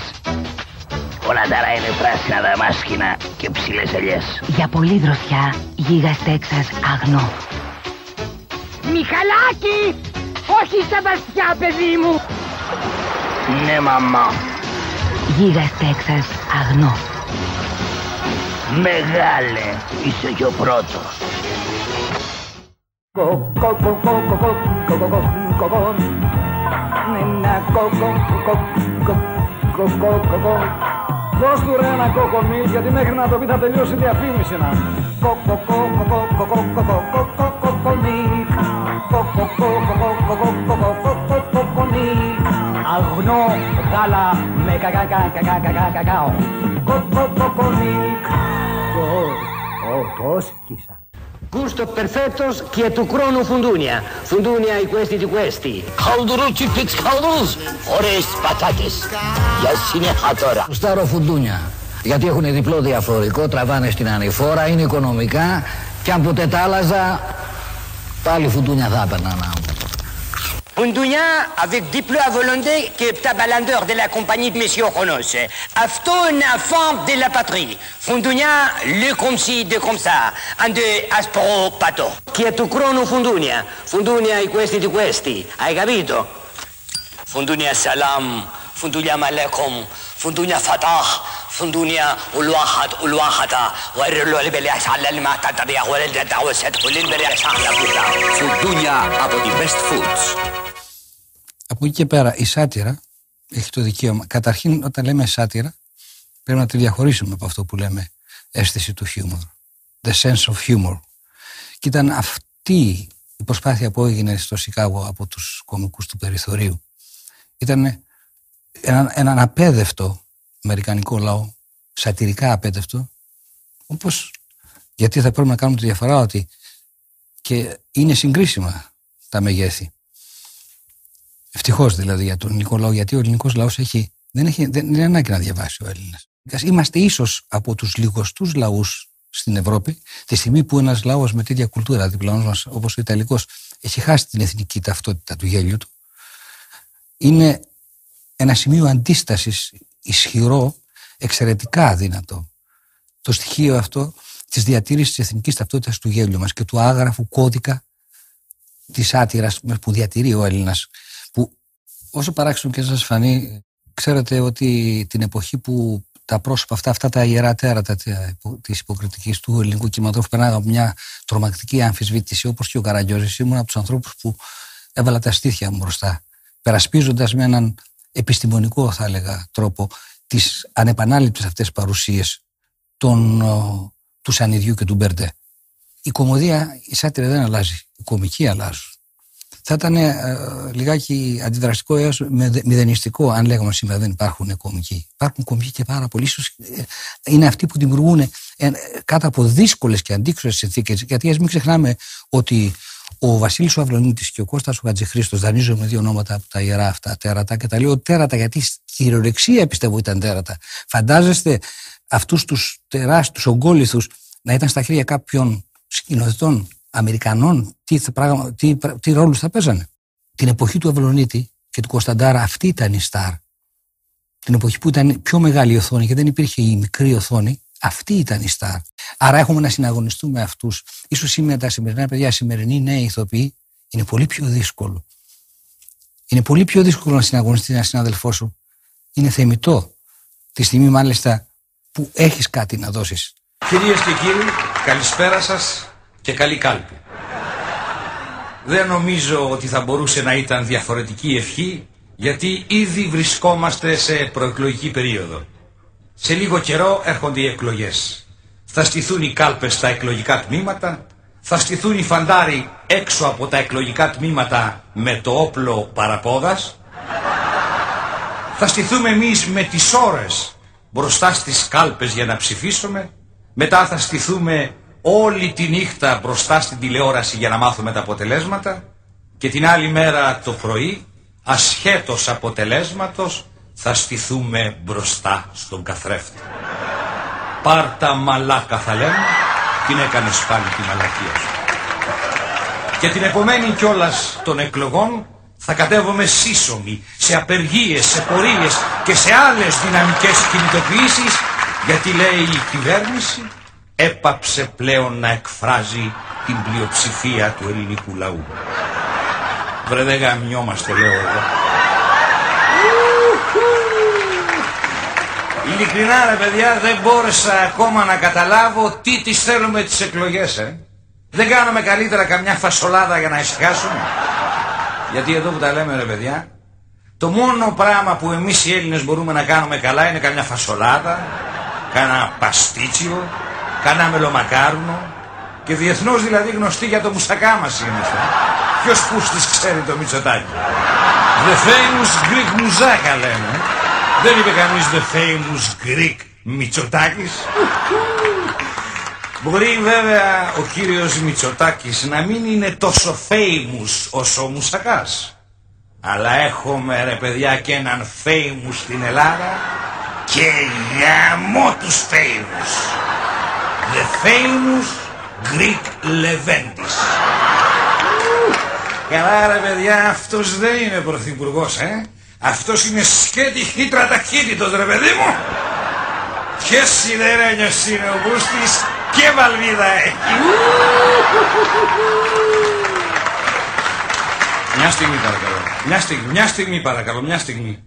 Όλα τα άλλα είναι πράσινα δαμάσκηνα και ψηλές ελιές. Για πολύ δροσιά, γίγας Τέξας αγνό. Μιχαλάκη! Όχι στα βαθιά, παιδί μου! Ναι μαμά, Γίγας Τέξας αγνό. μεγάλε, είσαι και ο πρώτος. Δώσ' του ρε ένα κοκομίλ γιατί μέχρι να το πει θα τελειώσει η διαφήμιση να Αγνό γάλα με κακακακακακακακακαο Κοκοκοκονίκ Το σκίσα Gusto perfetto che tu crono fundunia. Fundunia i questi di questi. Καλδουρούτσι πιξ καλδουρούς, ωραίες πατάτες. Για συνέχεια τώρα. Στάρω φουντούνια. Γιατί έχουν διπλό διαφορικό, τραβάνε στην ανηφόρα, είναι οικονομικά και αν ποτέ τα άλλαζα, πάλι φουντούνια θα έπαιρνα να Ondounia, avec diplôme volonté qui est tabalandeur de la compagnie de Monsieur Ronos. Afton, enfant de la patrie. Fundounia, le comme si, de comme ça. En de aspro pato. Chi è tu crono Fundunia? Fundunia è questi di questi. Hai capito? Fundunia salam, Fundunia malekom. Fundunia fatah. فندونيا والواحد والواحدة وقرلوا اللي بلي على اللي ما تدري ولا اللي دعوة سد واللي بلي على بوتا Φουντούνια από τη Best Foods. Από εκεί και πέρα η σάτυρα έχει το δικαίωμα. Καταρχήν όταν λέμε σάτυρα πρέπει να τη διαχωρίσουμε από αυτό που λέμε αίσθηση του χιούμορ. The sense of humor. Και ήταν αυτή η προσπάθεια που έγινε στο Σικάγο από τους κομικούς του περιθωρίου. Ήταν ένα, έναν απέδευτο αμερικανικό λαό, σατυρικά απέδευτο, όπως γιατί θα πρέπει να κάνουμε τη διαφορά ότι και είναι συγκρίσιμα τα μεγέθη. Ευτυχώς δηλαδή για τον ελληνικό λαό, γιατί ο ελληνικός λαός έχει, δεν, έχει, δεν είναι ανάγκη να διαβάσει ο Έλληνας. Είμαστε ίσως από τους λιγοστούς λαούς στην Ευρώπη, τη στιγμή που ένας λαός με τέτοια κουλτούρα διπλανός μας, όπως ο Ιταλικός, έχει χάσει την εθνική ταυτότητα του γέλιου του, είναι ένα σημείο αντίστασης ισχυρό, εξαιρετικά αδύνατο. Το στοιχείο αυτό της διατήρησης της εθνικής ταυτότητας του γέλιου μας και του άγραφου κώδικα της άτυρας που διατηρεί ο Έλληνας. Που όσο παράξενο και σας φανεί, ξέρετε ότι την εποχή που τα πρόσωπα αυτά, αυτά τα ιερά τέρατα τη υποκριτικής του ελληνικού κινηματογράφου περνάγαν από μια τρομακτική αμφισβήτηση, όπως και ο Καραγκιόζης. Ήμουν από τους ανθρώπους που έβαλα τα στήθια μου μπροστά, περασπίζοντας με έναν επιστημονικό, θα έλεγα, τρόπο τις ανεπανάληπτες αυτές παρουσίες του Σανιδιού και του Μπέρντε. Η κομμωδία, η σάτυρα δεν αλλάζει. Η κομική αλλάζουν θα ήταν ε, λιγάκι αντιδραστικό έως μηδενιστικό αν λέγαμε σήμερα δεν υπάρχουν κομικοί. Υπάρχουν κομικοί και πάρα πολλοί. Ίσως ε, είναι αυτοί που δημιουργούν ε, κάτω από δύσκολες και αντίξωες συνθήκες. Γιατί ας μην ξεχνάμε ότι ο Βασίλης ο Αυλονίτη και ο Κώστας ο Χατζηχρήστος δανείζομαι δύο ονόματα από τα ιερά αυτά τέρατα και τα λέω τέρατα γιατί στη χειρορεξία πιστεύω ήταν τέρατα. Φαντάζεστε αυτούς τους τεράστιους ογκόληθου να ήταν στα χέρια κάποιων σκηνοθετών Αμερικανών τι, πράγμα, τι, τι ρόλους θα παίζανε. Την εποχή του Αυλονίτη και του Κωνσταντάρα αυτή ήταν η στάρ. Την εποχή που ήταν πιο μεγάλη η οθόνη και δεν υπήρχε η μικρή οθόνη, αυτή ήταν η στάρ. Άρα έχουμε να συναγωνιστούμε αυτούς. σω σήμερα τα σημερινά παιδιά, σημερινοί νέοι ηθοποιοί, είναι πολύ πιο δύσκολο. Είναι πολύ πιο δύσκολο να συναγωνιστεί ένας συνάδελφός σου. Είναι θεμητό. Τη στιγμή μάλιστα που έχεις κάτι να δώσεις. Κυρίες και κύριοι, καλησπέρα σας και καλή κάλπη. Δεν νομίζω ότι θα μπορούσε να ήταν διαφορετική ευχή γιατί ήδη βρισκόμαστε σε προεκλογική περίοδο. Σε λίγο καιρό έρχονται οι εκλογές. Θα στηθούν οι κάλπες στα εκλογικά τμήματα, θα στηθούν οι φαντάροι έξω από τα εκλογικά τμήματα με το όπλο παραπόδας, θα στηθούμε εμείς με τις ώρες μπροστά στις κάλπες για να ψηφίσουμε, μετά θα στηθούμε όλη τη νύχτα μπροστά στην τηλεόραση για να μάθουμε τα αποτελέσματα. Και την άλλη μέρα το πρωί, ασχέτως αποτελέσματος, θα στηθούμε μπροστά στον καθρέφτη. Πάρτα μαλάκα θα λέμε, την έκανες πάλι τη μαλακία σου. Και την επομένη κιόλας των εκλογών θα κατέβουμε σύσσωμοι σε απεργίες, σε πορείες και σε άλλες δυναμικές κινητοποιήσεις γιατί λέει η κυβέρνηση έπαψε πλέον να εκφράζει την πλειοψηφία του ελληνικού λαού. Βρε δεν γαμιόμαστε λέω εδώ. Ειλικρινά ρε παιδιά δεν μπόρεσα ακόμα να καταλάβω τι τις θέλουμε τις εκλογές ε. Δεν κάναμε καλύτερα καμιά φασολάδα για να ησυχάσουμε. Γιατί εδώ που τα λέμε ρε παιδιά το μόνο πράγμα που εμείς οι Έλληνες μπορούμε να κάνουμε καλά είναι καμιά φασολάδα, κάνα παστίτσιο, κάνα μελομακάρουνο και διεθνώς δηλαδή γνωστή για το μουσακά μας είμαστε. Ποιος πούστης ξέρει το Μητσοτάκι. The famous Greek μουζάκα λένε. Δεν είπε κανείς the famous Greek Μητσοτάκης. Μπορεί βέβαια ο κύριος Μητσοτάκης να μην είναι τόσο famous όσο ο Μουσακάς. Αλλά έχουμε ρε παιδιά και έναν famous στην Ελλάδα και γαμό τους famous. The famous Greek Leventis. Καλά ρε παιδιά, αυτός δεν είναι πρωθυπουργός, ε. Αυτός είναι σκέτη χύτρα ταχύτητος ρε παιδί μου. Και σιδερένιος είναι ο Μπούστης και βαλβίδα έχει. Μια στιγμή παρακαλώ. Μια στιγμή, μια στιγμή παρακαλώ, μια στιγμή.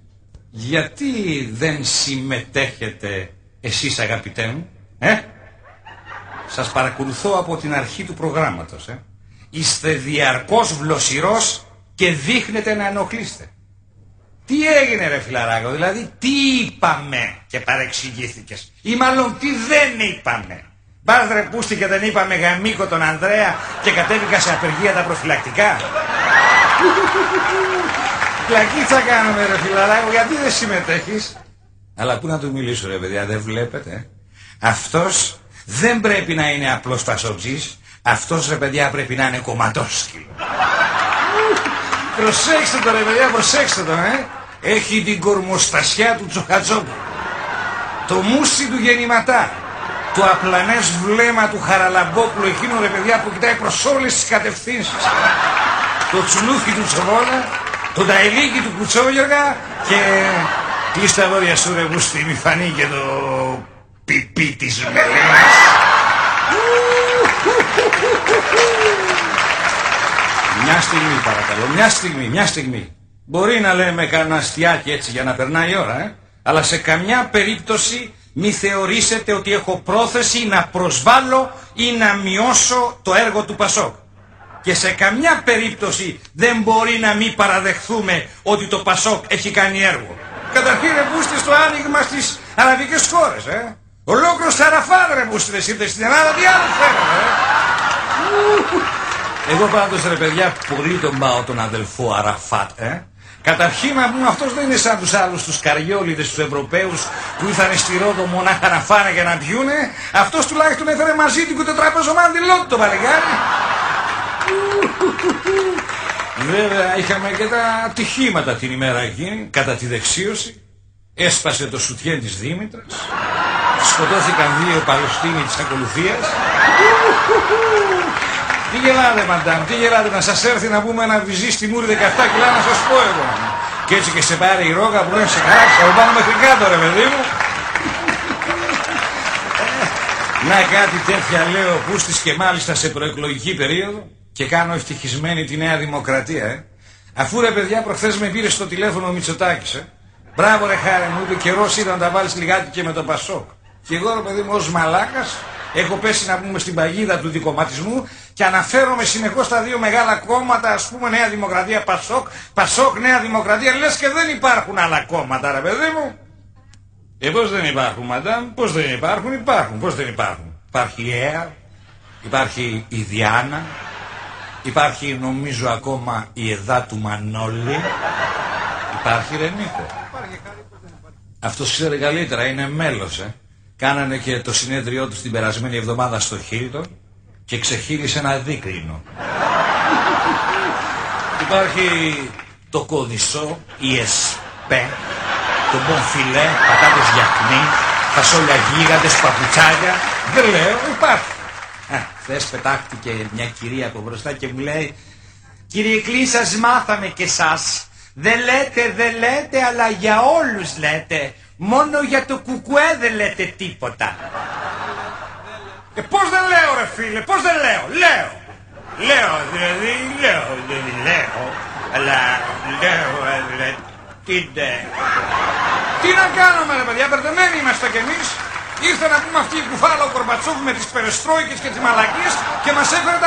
Γιατί δεν συμμετέχετε εσείς αγαπητέ μου, ε; Σας παρακολουθώ από την αρχή του προγράμματος. Ε. Είστε διαρκώς βλοσιρός και δείχνετε να ενοχλείστε. Τι έγινε ρε φιλαράκο, δηλαδή τι είπαμε και παρεξηγήθηκες; Ή μάλλον τι δεν είπαμε; Μπας ρε πούστη και δεν είπαμε γαμίκο τον Ανδρέα και κατέβηκα σε απεργία τα προφυλακτικά; Πλακίτσα κάνουμε ρε φιλαράκο, γιατί δεν συμμετέχεις; Αλλά πού να του μιλήσω ρε παιδιά, δεν βλέπετε. Αυτός δεν πρέπει να είναι απλός φασοτζής, αυτός ρε παιδιά πρέπει να είναι κομματόσκυλο. Προσέξτε το ρε παιδιά, προσέξτε το, ε. Έχει την κορμοστασιά του Τσοχατσόπου. Το μουσι του γεννηματά. Το απλανές βλέμμα του Χαραλαμπόπουλου, εκείνο ρε παιδιά που κοιτάει προς όλες τις κατευθύνσεις. Το τσουλούφι του Τσοβόλα, το ταελίκι του Κουτσόγιοργα και κλείς τα δόρια σου ρε Μπούστη, μη φανεί και το πιπί της Μελένας. Μια στιγμή παρακαλώ, μια στιγμή, μια στιγμή. Μπορεί να λέμε κανένα αστιάκι έτσι για να περνάει η ώρα, ε; αλλά σε καμιά περίπτωση μη θεωρήσετε ότι έχω πρόθεση να προσβάλλω ή να μειώσω το έργο του Πασόκ. Και σε καμιά περίπτωση δεν μπορεί να μην παραδεχθούμε ότι το Πασόκ έχει κάνει έργο. Καταρχήν ρε μπούστε στο άνοιγμα στις αραβικές χώρες, ε; Ολόκληρος Αραφάδ ρε μπούστε ήρθε στην Ελλάδα, τι άλλο θέλετε, ε; Εγώ πάντως ρε παιδιά πολύ τον πάω τον αδελφό Αραφάτ, ε. Καταρχήν να πούμε αυτός δεν είναι σαν τους άλλους τους καριόλιδες τους Ευρωπαίους που ήρθαν στη Ρόδο μονάχα να φάνε και να πιούνε. Αυτός τουλάχιστον έφερε μαζί του και το τραπέζο μάντιλό το παλιγάρι. Βέβαια είχαμε και τα ατυχήματα την ημέρα εκείνη κατά τη δεξίωση. Έσπασε το σουτιέν της Δήμητρας. Σκοτώθηκαν δύο Παλαιστίνοι της ακολουθίας. Τι γελάτε μαντάμ, τι γελάτε να σας έρθει να πούμε ένα βυζί στη μούρη 17 κιλά να σας πω εγώ. Και έτσι και σε πάρει η ρόγα που λένε σε χαράξει, θα το πάμε μέχρι κάτω ρε παιδί μου. Να κάτι τέτοια λέω πούστης και μάλιστα σε προεκλογική περίοδο και κάνω ευτυχισμένη τη Νέα Δημοκρατία, ε. Αφού ρε παιδιά προχθές με πήρε στο τηλέφωνο ο Μητσοτάκης, ε. Μπράβο ρε χάρη μου, είπε καιρός ήταν να τα βάλεις λιγάκι και με το Πασόκ. Και εγώ ρε παιδί μου ως μαλάκας έχω πέσει να πούμε στην παγίδα του δικοματισμού και αναφέρομαι συνεχώς τα δύο μεγάλα κόμματα, ας πούμε Νέα Δημοκρατία, Πασόκ, Πασόκ, Νέα Δημοκρατία, λες και δεν υπάρχουν άλλα κόμματα ρε παιδί μου. Ε, πώς δεν υπάρχουν, μαντάμ, πώς δεν υπάρχουν, υπάρχουν, πώς δεν υπάρχουν; Υπάρχει η ΕΑ, υπάρχει η Διάνα, υπάρχει νομίζω ακόμα η ΕΔΑ του Μανώλη, υπάρχει ρε Νίκο. Αυτός ξέρει καλύτερα, είναι μέλος, ε. Κάνανε και το συνέδριό τους την περασμένη εβδομάδα στο Χίλτον και ξεχύλισε ένα δίκρινο. Υπάρχει το κοδισό, η ΕΣΠΕ, το μπομφιλέ, πατάτες γιαχνί, φασόλια γίγαντες, παπουτσάκια. Δεν λέω, υπάρχει. Α, χθες πετάχτηκε μια κυρία από μπροστά και μου λέει «Κύριε Κλή, σας μάθαμε και σας. Δεν λέτε, δεν λέτε, αλλά για όλους λέτε. Μόνο για το κουκουέ δεν λέτε τίποτα». Ε, πώς δεν λέω ρε φίλε, πώς δεν λέω, λέω. Λέω, δηλαδή, λέω, δηλαδή, λέω, αλλά λέω, δηλαδή, τι ντε. Τι να κάνουμε ρε παιδιά, μπερδεμένοι είμαστε κι εμείς. Ήρθε να πούμε αυτή η κουφάλα ο Κορμπατσόφ με τις περεστρόικες και τις μαλακίες και μας έφερε τα πάνω κάτω ρε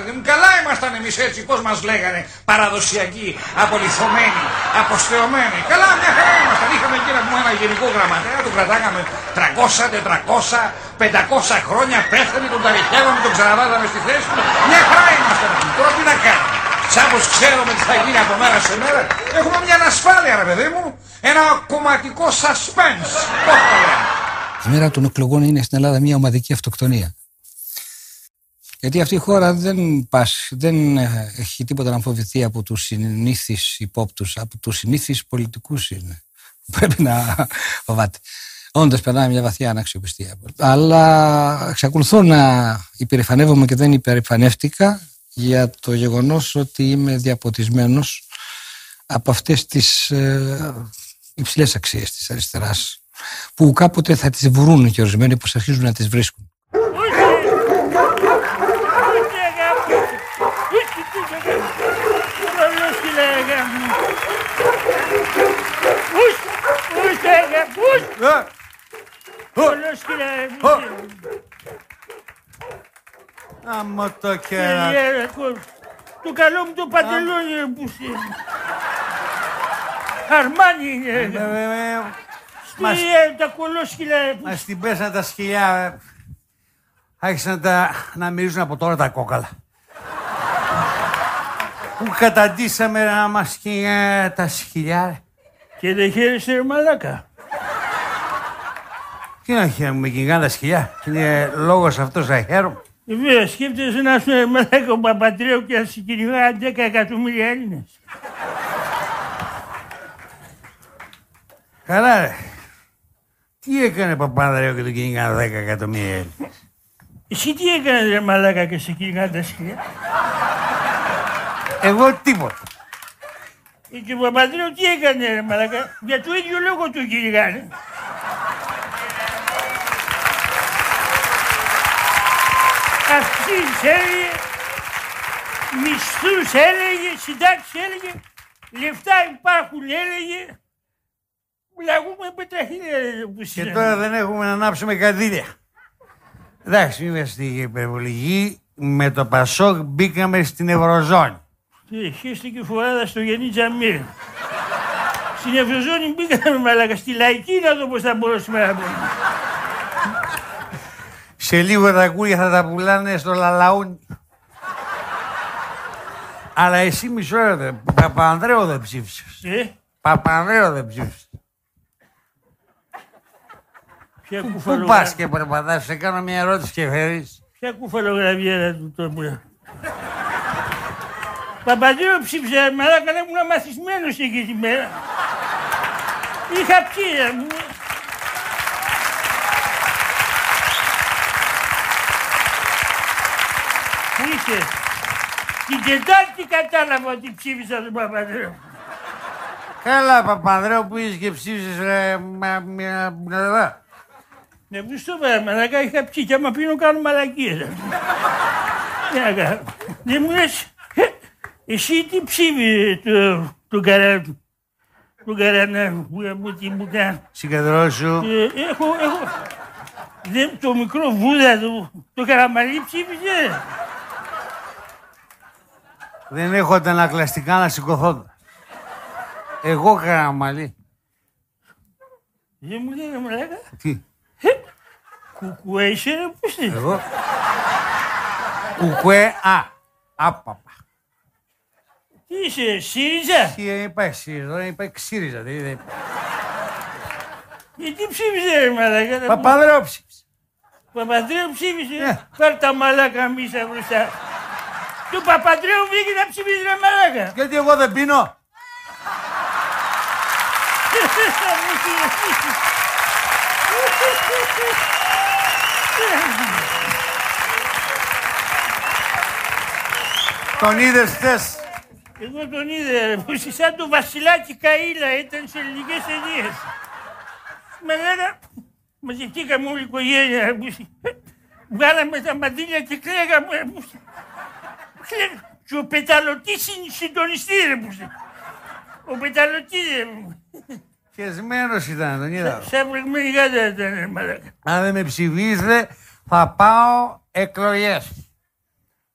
παιδί μου. Καλά ήμασταν εμείς έτσι, πώς μας λέγανε, παραδοσιακοί, απολυθωμένοι, αποστεωμένοι. Καλά μια χαρά ήμασταν. Είχαμε εκεί να πούμε ένα γενικό γραμματέα, τον κρατάγαμε 300, 400, 500 χρόνια, πέθανε, τον ταριχεύαμε, τον ξαναβάζαμε στη θέση του. Μια χαρά ήμασταν. Τώρα τι να κάνουμε. Σαν πως ξέρουμε τι θα γίνει από μέρα σε μέρα, έχουμε μια ανασφάλεια ρε παιδί μου, ένα κομματικό suspense. Πώς το λέμε. Η μέρα των εκλογών είναι στην Ελλάδα μια ομαδική αυτοκτονία. Γιατί αυτή η χώρα δεν, πας, δεν ε, έχει τίποτα να φοβηθεί από τους συνήθεις υπόπτους, από τους συνήθεις πολιτικούς είναι. Πρέπει να φοβάται. Όντως περνάει μια βαθιά αναξιοπιστία. Αλλά εξακολουθώ να υπερηφανεύομαι και δεν υπερηφανεύτηκα για το γεγονός ότι είμαι διαποτισμένος από αυτές τις ε, υψηλές αξίες της αριστεράς που κάποτε θα τις βρουν και ορισμένοι που αρχίζουν να τις βρίσκουν. Άμα το κέρα. Το καλό μου το παντελόνι ρε πούσι. Αρμάνι είναι. Μας- Τι ε, τα κολόσκυλα. Μας την πέσαν τα σκυλιά. Άρχισαν τα, να μυρίζουν από τώρα τα κόκαλα. Που καταντήσαμε να μας σκυλιά τα σκυλιά. Και δεν χαίρεσαι ρε μαλάκα. Τι να χαίρομαι, με κυνηγάνε τα σκυλιά. Είναι λόγος αυτός να χαίρομαι. Βέβαια, σκέφτεσαι να είσαι μαλάκα ο Παπατρέου και να σε κυνηγά 10 εκατομμύρια Έλληνες. Καλά ρε. Τι έκανε Παπανδρέο και τον κυνηγάνε 10 εκατομμύρια Έλληνες; Εσύ τι έκανες ρε μαλάκα και σε κυνηγάνε τα σκυλιά. Εγώ τίποτα. Ε, Και ο Παπανδρέου τι έκανε ρε μαλάκα; Για το ίδιο λόγο του κυνηγάνε. Αυξήσεις έλεγε, μισθούς έλεγε, συντάξεις έλεγε, λεφτά υπάρχουν έλεγε. Λαγούμε πετραχίλια που Και συνέβη. τώρα δεν έχουμε να ανάψουμε καντήλια. Εντάξει, μην είμαστε υπερβολικοί. Με το Πασόκ μπήκαμε στην Ευρωζώνη. Τι, χέστηκε φοράδα στο Γενή Τζαμίρ. Στην Ευρωζώνη μπήκαμε μαλάκα, στη λαϊκή να δω πώς θα μπορούσαμε να πούμε. Σε λίγο τα κούρια θα τα πουλάνε στο Λαλαούνι. Αλλά εσύ μισό ρε, Παπανδρέο δεν ψήφισες. Ε, Παπανδρέο δεν ψήφισες. ποια Πού κουφαλογρα- πας και περπατάς, σε κάνω μια ερώτηση και φέρεις. Ποια κουφαλογραβιέρα του τώρα. Παπαντρέο ψήφισε, μαλάκα, να ήμουν μαθησμένος εκεί τη μέρα. Είχα πιει, ρε μου. Πού είσαι; Την Τετάρτη κατάλαβα ότι ψήφισα τον Παπαντρέο. Καλά, Παπανδρέο που είσαι και ψήφισες ρε, μα, μια μπναδά. Ναι, που στο πέρα, μαλακά, είχα πιει και άμα πίνω κάνω μαλακίες. Τι να κάνω. Δεν μου λες, «Ε, εσύ τι ψήφι το, το καρά, το καρανά που μου τι μου κάνει. Συγκεντρώσου. Ε, έχω, έχω, δεν, το μικρό βούδα του, το καραμαλί ψήφισε. Δεν έχω αντανακλαστικά να σηκωθώ. τώρα. Εγώ καραμαλή. Δεν μου λένε μαλάκα, Τι, κουκουέ είσαι ρε, πού είσαι. εγώ. Κουκουέ, α, άπαπα. Τι είσαι, ΣΥΡΙΖΑ; Τι είπα ΣΥΡΙΖΑ, δεν είπα ΞΥΡΙΖΑ. δεν είπα. Ε, τι ψήφισε ρε μαλάκα. Παπανδρέο ψήφισε. Παπαντρέου ψήφισε. Πάρ' τα μαλάκα μίσα μπροστά. Του Παπαντρέου βγήκε να ψηφίσει ρε μαλάκα. Γιατί εγώ δεν πίνω. Τον είδες χθες; Εγώ τον είδα, ρε, που είσαι σαν το βασιλάκι Καΐλα, ήταν σε ελληνικές ταινίες. Με λένε, μαζευτήκαμε όλη η οικογένεια, ρε, που είσαι. βγάλαμε τα μαντήλια και κλαίγαμε. ρε, που είσαι. Κλαίγαμε. Και ο πεταλωτής είναι συντονιστή, ρε, που είσαι. Ο πεταλωτής, ρε, μου. Χεσμένος ήταν, τον είδα. Σαν βρεγμένη γάτα ήταν, ρε, μαλάκα. Αν δεν με ψηφίσετε, θα πάω εκλογές.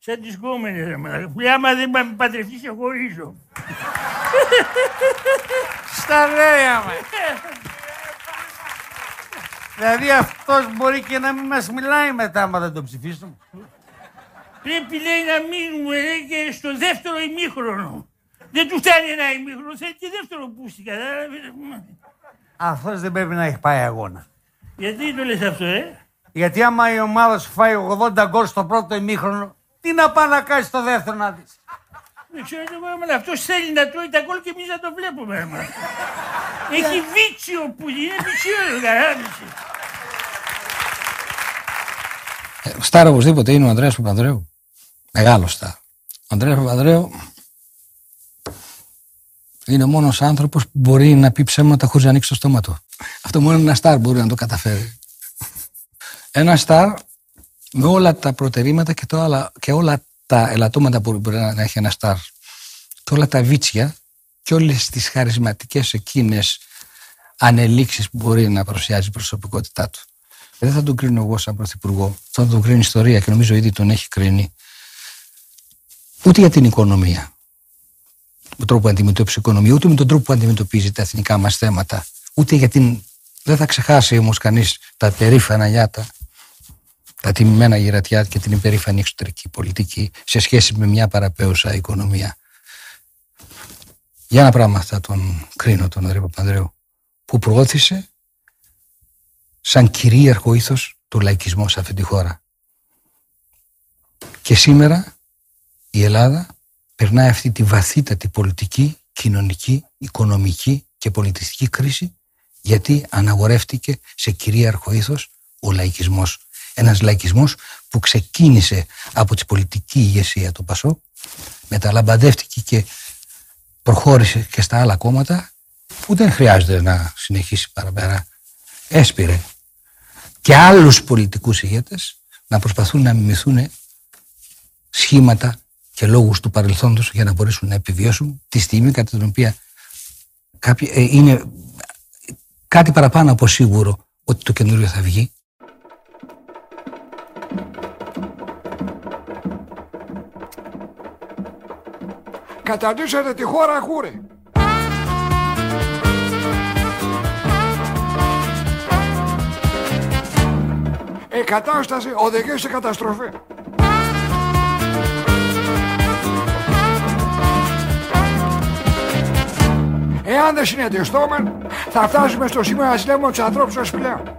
Σαν τις γκόμενες, ρε, μαλάκα. Που λέει, άμα δεν με παντρευτείς, σε χωρίζω. Στα λέει άμα. Δηλαδή αυτός μπορεί και να μην μας μιλάει μετά άμα δεν τον ψηφίσουμε. Πρέπει λέει να μείνουμε λέει, και στο δεύτερο ημίχρονο. Δεν του φτάνει ένα ημίχρονο, θέλει και δεύτερο πούστη, κατάλαβες. Αυτός δεν πρέπει να έχει πάει αγώνα. Γιατί το λες αυτό, ε; Γιατί άμα η ομάδα σου φάει 80 γκολ στο πρώτο ημίχρονο, τι να πάει να κάνει στο δεύτερο να δεις. Δεν ξέρω τι εγώ, αλλά αυτός θέλει να τρώει τα γκολ και εμείς να το βλέπουμε. ρε, μα. Έχει βίτσιο που είναι βίτσιο, κατάλαβες. Ε, Στάρ οπωσδήποτε είναι ο Ανδρέας Παπανδρέου. Μεγάλος στάρ. Ο Ανδρέας Παπανδρέου είναι ο μόνος άνθρωπος που μπορεί να πει ψέματα χωρίς να ανοίξει το στόμα του. Αυτό μόνο ένα στάρ μπορεί να το καταφέρει. Ένα στάρ με όλα τα προτερήματα και, το άλλα, και όλα τα ελαττώματα που μπορεί να έχει ένα στάρ και όλα τα βίτσια και όλες τις χαρισματικές εκείνες ανελήξεις που μπορεί να παρουσιάζει η προσωπικότητά του. Δεν θα τον κρίνω εγώ σαν πρωθυπουργό. Θα τον κρίνει η ιστορία και νομίζω ήδη τον έχει κρίνει. Ούτε για την οικονομία. τον τρόπο που αντιμετώπισε η οικονομία, ούτε με τον τρόπο που αντιμετωπίζει τα εθνικά μας θέματα. Ούτε για την. Δεν θα ξεχάσει όμως κανείς τα περήφανα νιάτα, τα τιμημένα γερατιά και την υπερήφανη εξωτερική πολιτική σε σχέση με μια παραπέουσα οικονομία. Για ένα πράγμα θα τον κρίνω τον Ανδρέα Παπανδρέου, που προώθησε σαν κυρίαρχο ήθος του λαϊκισμού σε αυτή τη χώρα. Και σήμερα η Ελλάδα περνάει αυτή τη βαθύτατη πολιτική, κοινωνική, οικονομική και πολιτιστική κρίση Γιατί αναγορεύτηκε σε κυρίαρχο ήθος ο λαϊκισμός. Ένας λαϊκισμός που ξεκίνησε από τη πολιτική ηγεσία του Πασό, μεταλαμπαδεύτηκε και προχώρησε και στα άλλα κόμματα που δεν χρειάζεται να συνεχίσει παραπέρα. Έσπηρε και άλλους πολιτικούς ηγέτες να προσπαθούν να μιμηθούν σχήματα και λόγους του παρελθόντος για να μπορέσουν να επιβιώσουν τη στιγμή κατά την οποία κάποιοι, ε, είναι κάτι παραπάνω από σίγουρο ότι το καινούριο θα βγει. Καταντήσατε τη χώρα χούρε. Η κατάσταση οδηγεί σε καταστροφή. Εάν δεν συνετιστούμε, θα φτάσουμε στο σημείο να συλλέγουμε τους ανθρώπους μας πλέον.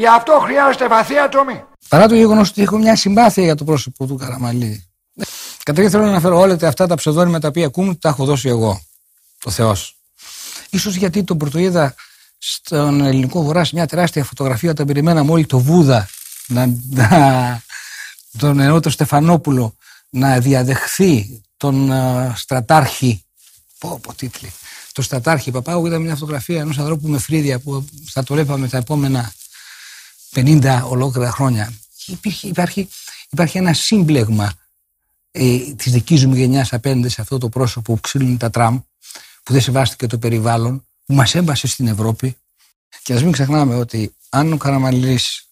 Γι' αυτό χρειάζεται βαθία τομή. Παρά το γεγονός ότι έχω μια συμπάθεια για το πρόσωπο του Καραμαλή. Καταρχήν θέλω να αναφέρω όλα αυτά τα ψευδόνυμα τα οποία ακούμε, τα έχω δώσει εγώ. Το Θεός. Ίσως γιατί τον πρωτοείδα στον ελληνικό βορρά σε μια τεράστια φωτογραφία όταν περιμέναμε όλοι το Βούδα να, να, τον εννοώ Στεφανόπουλο να διαδεχθεί τον α, στρατάρχη πω πω τίτλοι το στρατάρχη Παπάγου ήταν μια φωτογραφία ενός ανθρώπου με φρύδια που θα το βλέπαμε τα επόμενα 50 ολόκληρα χρόνια. Υπήρχε, υπάρχει, υπάρχει ένα σύμπλεγμα ε, της δικής μου γενιάς απέναντι σε αυτό το πρόσωπο που ξύλουν τα τραμ που δεν σεβάστηκε το περιβάλλον που μας έμπασε στην Ευρώπη. Και ας μην ξεχνάμε ότι αν ο Καραμαλής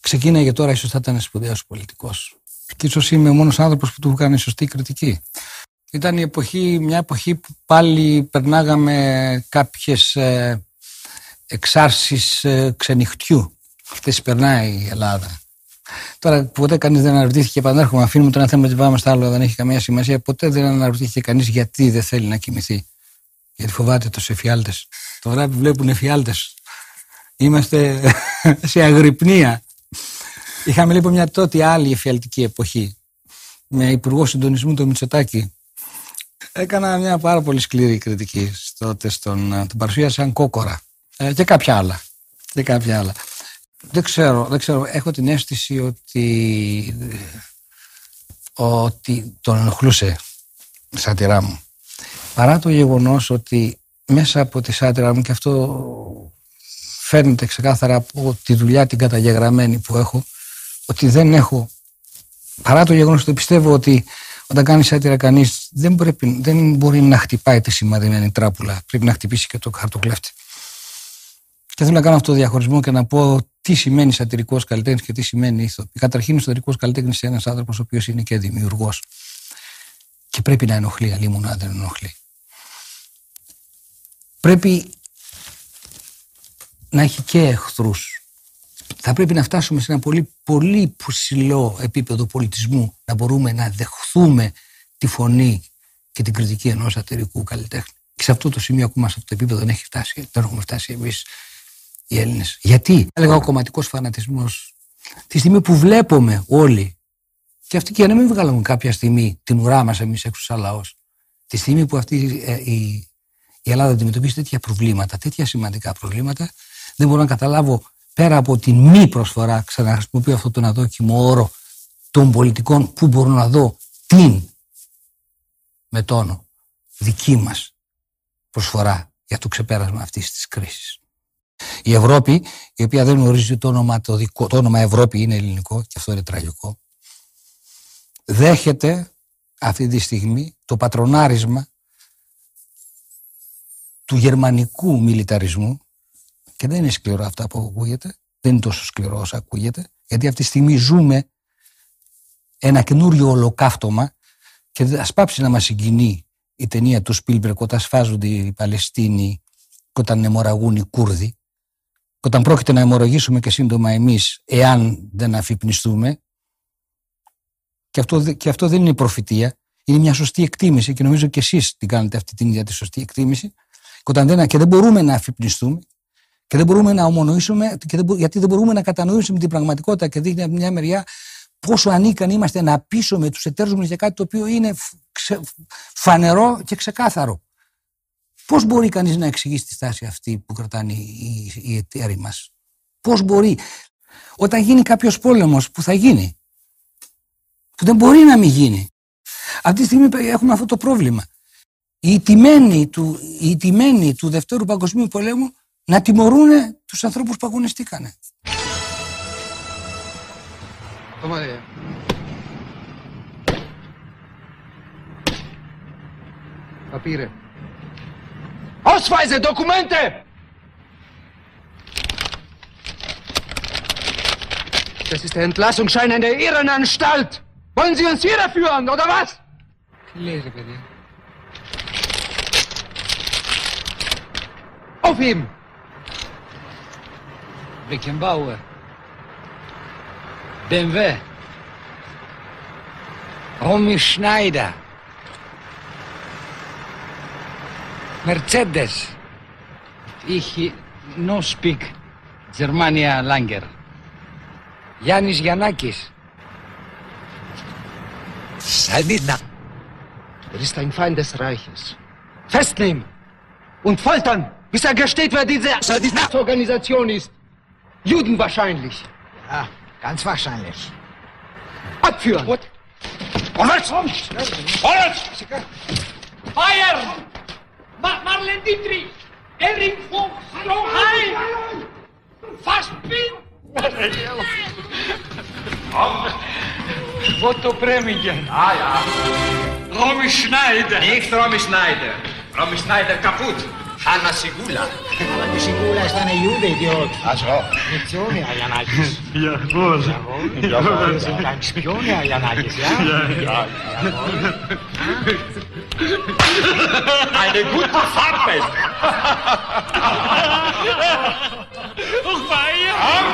ξεκίναγε τώρα ίσως θα ήταν σπουδαίος πολιτικός. Και ίσως είμαι ο μόνος άνθρωπος που του έκανε σωστή κριτική. Ήταν η εποχή, μια εποχή που πάλι περνάγαμε κάποιες ε, εξάρσεις ε, ξενυχτιού. Αυτές περνάει η Ελλάδα. Τώρα ποτέ κανείς δεν αναρωτήθηκε, επανέρχομαι, αφήνουμε το ένα θέμα ότι πάμε στα άλλο, δεν έχει καμία σημασία. Ποτέ δεν αναρωτήθηκε κανείς γιατί δεν θέλει να κοιμηθεί. Γιατί φοβάται τους εφιάλτες. Τώρα που βλέπουν εφιάλτες, είμαστε σε αγρυπνία. Είχαμε λοιπόν μια τότε άλλη εφιαλτική εποχή με υπουργό συντονισμού το Μητσοτάκη. Έκανα μια πάρα πολύ σκληρή κριτική τότε στον, τον παρουσίασα σαν κόκορα ε, και κάποια άλλα. Και κάποια άλλα. Δεν ξέρω, δεν ξέρω, έχω την αίσθηση ότι ότι τον ενοχλούσε η σάτυρά μου. Παρά το γεγονός ότι μέσα από τη σάτυρα μου και αυτό φαίνεται ξεκάθαρα από τη δουλειά την καταγεγραμμένη που έχω ότι δεν έχω παρά το γεγονός ότι πιστεύω ότι όταν κάνει σάτυρα κανείς δεν, πρέπει, δεν μπορεί να χτυπάει τη σημαδεμένη τράπουλα πρέπει να χτυπήσει και το χαρτοκλέφτη και θέλω να κάνω αυτό το διαχωρισμό και να πω τι σημαίνει σατυρικός καλλιτέχνης και τι σημαίνει ηθοποιός. Καταρχήν, ο σατυρικός καλλιτέχνης είναι ένας άνθρωπος ο οποίος είναι και δημιουργός. Και πρέπει να ενοχλεί, αλλήμον να δεν ενοχλεί. Πρέπει να έχει και εχθρούς. Θα πρέπει να φτάσουμε σε ένα πολύ, πολύ ψηλό επίπεδο πολιτισμού να μπορούμε να δεχθούμε τη φωνή και την κριτική ενός σατυρικού καλλιτέχνη. Και σε αυτό το σημείο ακόμα σε αυτό το επίπεδο δεν έχει φτάσει. Δεν έχουμε φτάσει εμείς οι Έλληνες. Γιατί, έλεγα ο κομματικός φανατισμός, τη στιγμή που βλέπουμε όλοι, και αυτή και να μην βγάλουμε κάποια στιγμή την ουρά μας εμείς έξω σαν λαός, τη στιγμή που αυτή ε, η, η Ελλάδα αντιμετωπίζει τέτοια προβλήματα, τέτοια σημαντικά προβλήματα, δεν μπορώ να καταλάβω πέρα από την μη προσφορά, ξαναχρησιμοποιώ αυτό τον αδόκιμο όρο των πολιτικών, που μπορώ να δω την με τόνο δική μας προσφορά για το ξεπέρασμα αυτής της κρίσης. Η Ευρώπη, η οποία δεν γνωρίζει το όνομα, το, δικό, το όνομα Ευρώπη είναι ελληνικό και αυτό είναι τραγικό, δέχεται αυτή τη στιγμή το πατρονάρισμα του γερμανικού μιλιταρισμού και δεν είναι σκληρό αυτά που ακούγεται, δεν είναι τόσο σκληρό όσο ακούγεται, γιατί αυτή τη στιγμή ζούμε ένα καινούριο ολοκαύτωμα και ας πάψει να μας συγκινεί η ταινία του Σπίλμπερκ όταν σφάζονται οι Παλαιστίνοι και όταν αιμορραγούν οι Κούρδοι. και όταν πρόκειται να αιμορραγήσουμε και σύντομα εμείς εάν δεν αφυπνιστούμε και αυτό, και αυτό δεν είναι προφητεία είναι μια σωστή εκτίμηση και νομίζω και εσείς την κάνετε αυτή την ίδια τη σωστή εκτίμηση και, όταν δεν, και δεν μπορούμε να αφυπνιστούμε και δεν μπορούμε να ομονοήσουμε και δεν, γιατί δεν μπορούμε να κατανοήσουμε την πραγματικότητα και δείχνει από μια μεριά πόσο ανίκανοι είμαστε να πείσουμε τους εταίρους μας για κάτι το οποίο είναι φανερό και ξεκάθαρο. Πώς μπορεί κανείς να εξηγήσει τη στάση αυτή που κρατάνε οι, οι εταίροι μας; Πώς μπορεί; Όταν γίνει κάποιος πόλεμος που θα γίνει; Που δεν μπορεί να μην γίνει. Αυτή τη στιγμή έχουμε αυτό το πρόβλημα. Οι τιμένοι του, οι τιμένοι του Δευτέρου Παγκοσμίου Πολέμου να τιμωρούν τους ανθρώπους που αγωνιστήκανε. Papiere. Ausweise, Dokumente! Das ist der Entlassungsschein in der Ehrenanstalt. Wollen Sie uns hier führen, oder was? Lese bitte. Aufheben! Beckenbauer. BMW. Romy Schneider. Mercedes. Ich no speak Germania langer. Janis Janakis. Salmina. Halt er ist ein Feind des Reiches. Festnehmen und foltern, bis er gesteht, wer diese Salmina. Organisation ist. Juden wahrscheinlich. Ja, ganz wahrscheinlich. Abführen. Gut. Vorwärts! Vorwärts! Feiern! Ma Marlene Dietrich! Erin Fuchs! Stroheim! Fassbild! Otto Preminger. Ah ja. Romy Schneider. Nicht Romy Schneider. Romy Schneider kaputt. Άννα Σιγούλα. Αλλά τη Σιγούλα ήταν η Ιούδε, ιδιώτ. Ασχό. Με είναι Αγιανάκη. Διαφώ. Διαφώ. Εντάξει, ποιον είναι Αγιανάκης. Διαφώ. Ein gut gefarbt. Oh.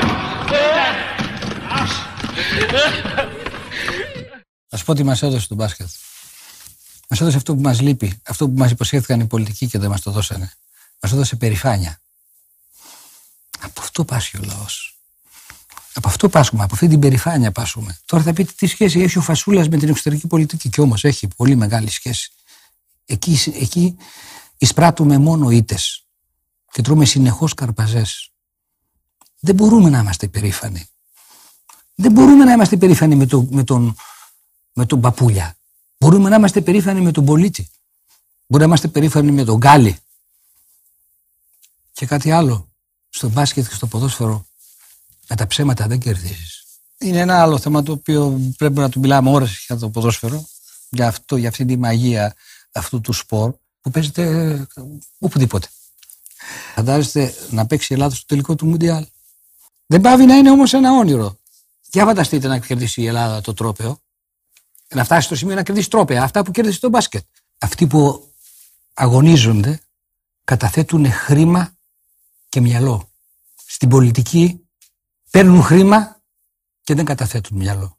Ας πω τι μας έδωσε το μπάσκετ. Μας έδωσε αυτό που μας λείπει, αυτό που μας υποσχέθηκαν οι πολιτικοί και δεν μας το δώσανε. Μας έδωσε περηφάνεια. Από αυτό πάσχει ο λαός. Από αυτό πάσχουμε, από αυτή την περηφάνεια πάσχουμε. Τώρα θα πείτε τι σχέση έχει ο Φασούλας με την εξωτερική πολιτική. Και όμως έχει πολύ μεγάλη σχέση. Εκεί, εκεί εισπράττουμε μόνο ήττε και τρώμε συνεχώς καρπαζές. Δεν μπορούμε να είμαστε περήφανοι. Δεν μπορούμε να είμαστε περήφανοι με, το, με τον με τον Παπούλια. Μπορούμε να είμαστε περήφανοι με τον Πολίτη. Μπορούμε να είμαστε περήφανοι με τον Γκάλι. Και κάτι άλλο. Στο μπάσκετ και στο ποδόσφαιρο με τα ψέματα δεν κερδίζεις. Είναι ένα άλλο θέμα το οποίο πρέπει να του μιλάμε ώρες για το ποδόσφαιρο. Για, αυτό, για αυτή τη μαγεία αυτού του σπορ που παίζεται ε, οπουδήποτε. Φαντάζεστε να παίξει η Ελλάδα στο τελικό του Μουντιάλ. Δεν πάβει να είναι όμως ένα όνειρο. Για φανταστείτε να κερδίσει η Ελλάδα το τρόπεο. Να φτάσει στο σημείο να κερδίσει τρόπαια. Αυτά που κέρδισε το μπάσκετ. Αυτοί που αγωνίζονται καταθέτουν χρήμα και μυαλό. Στην πολιτική παίρνουν χρήμα και δεν καταθέτουν μυαλό.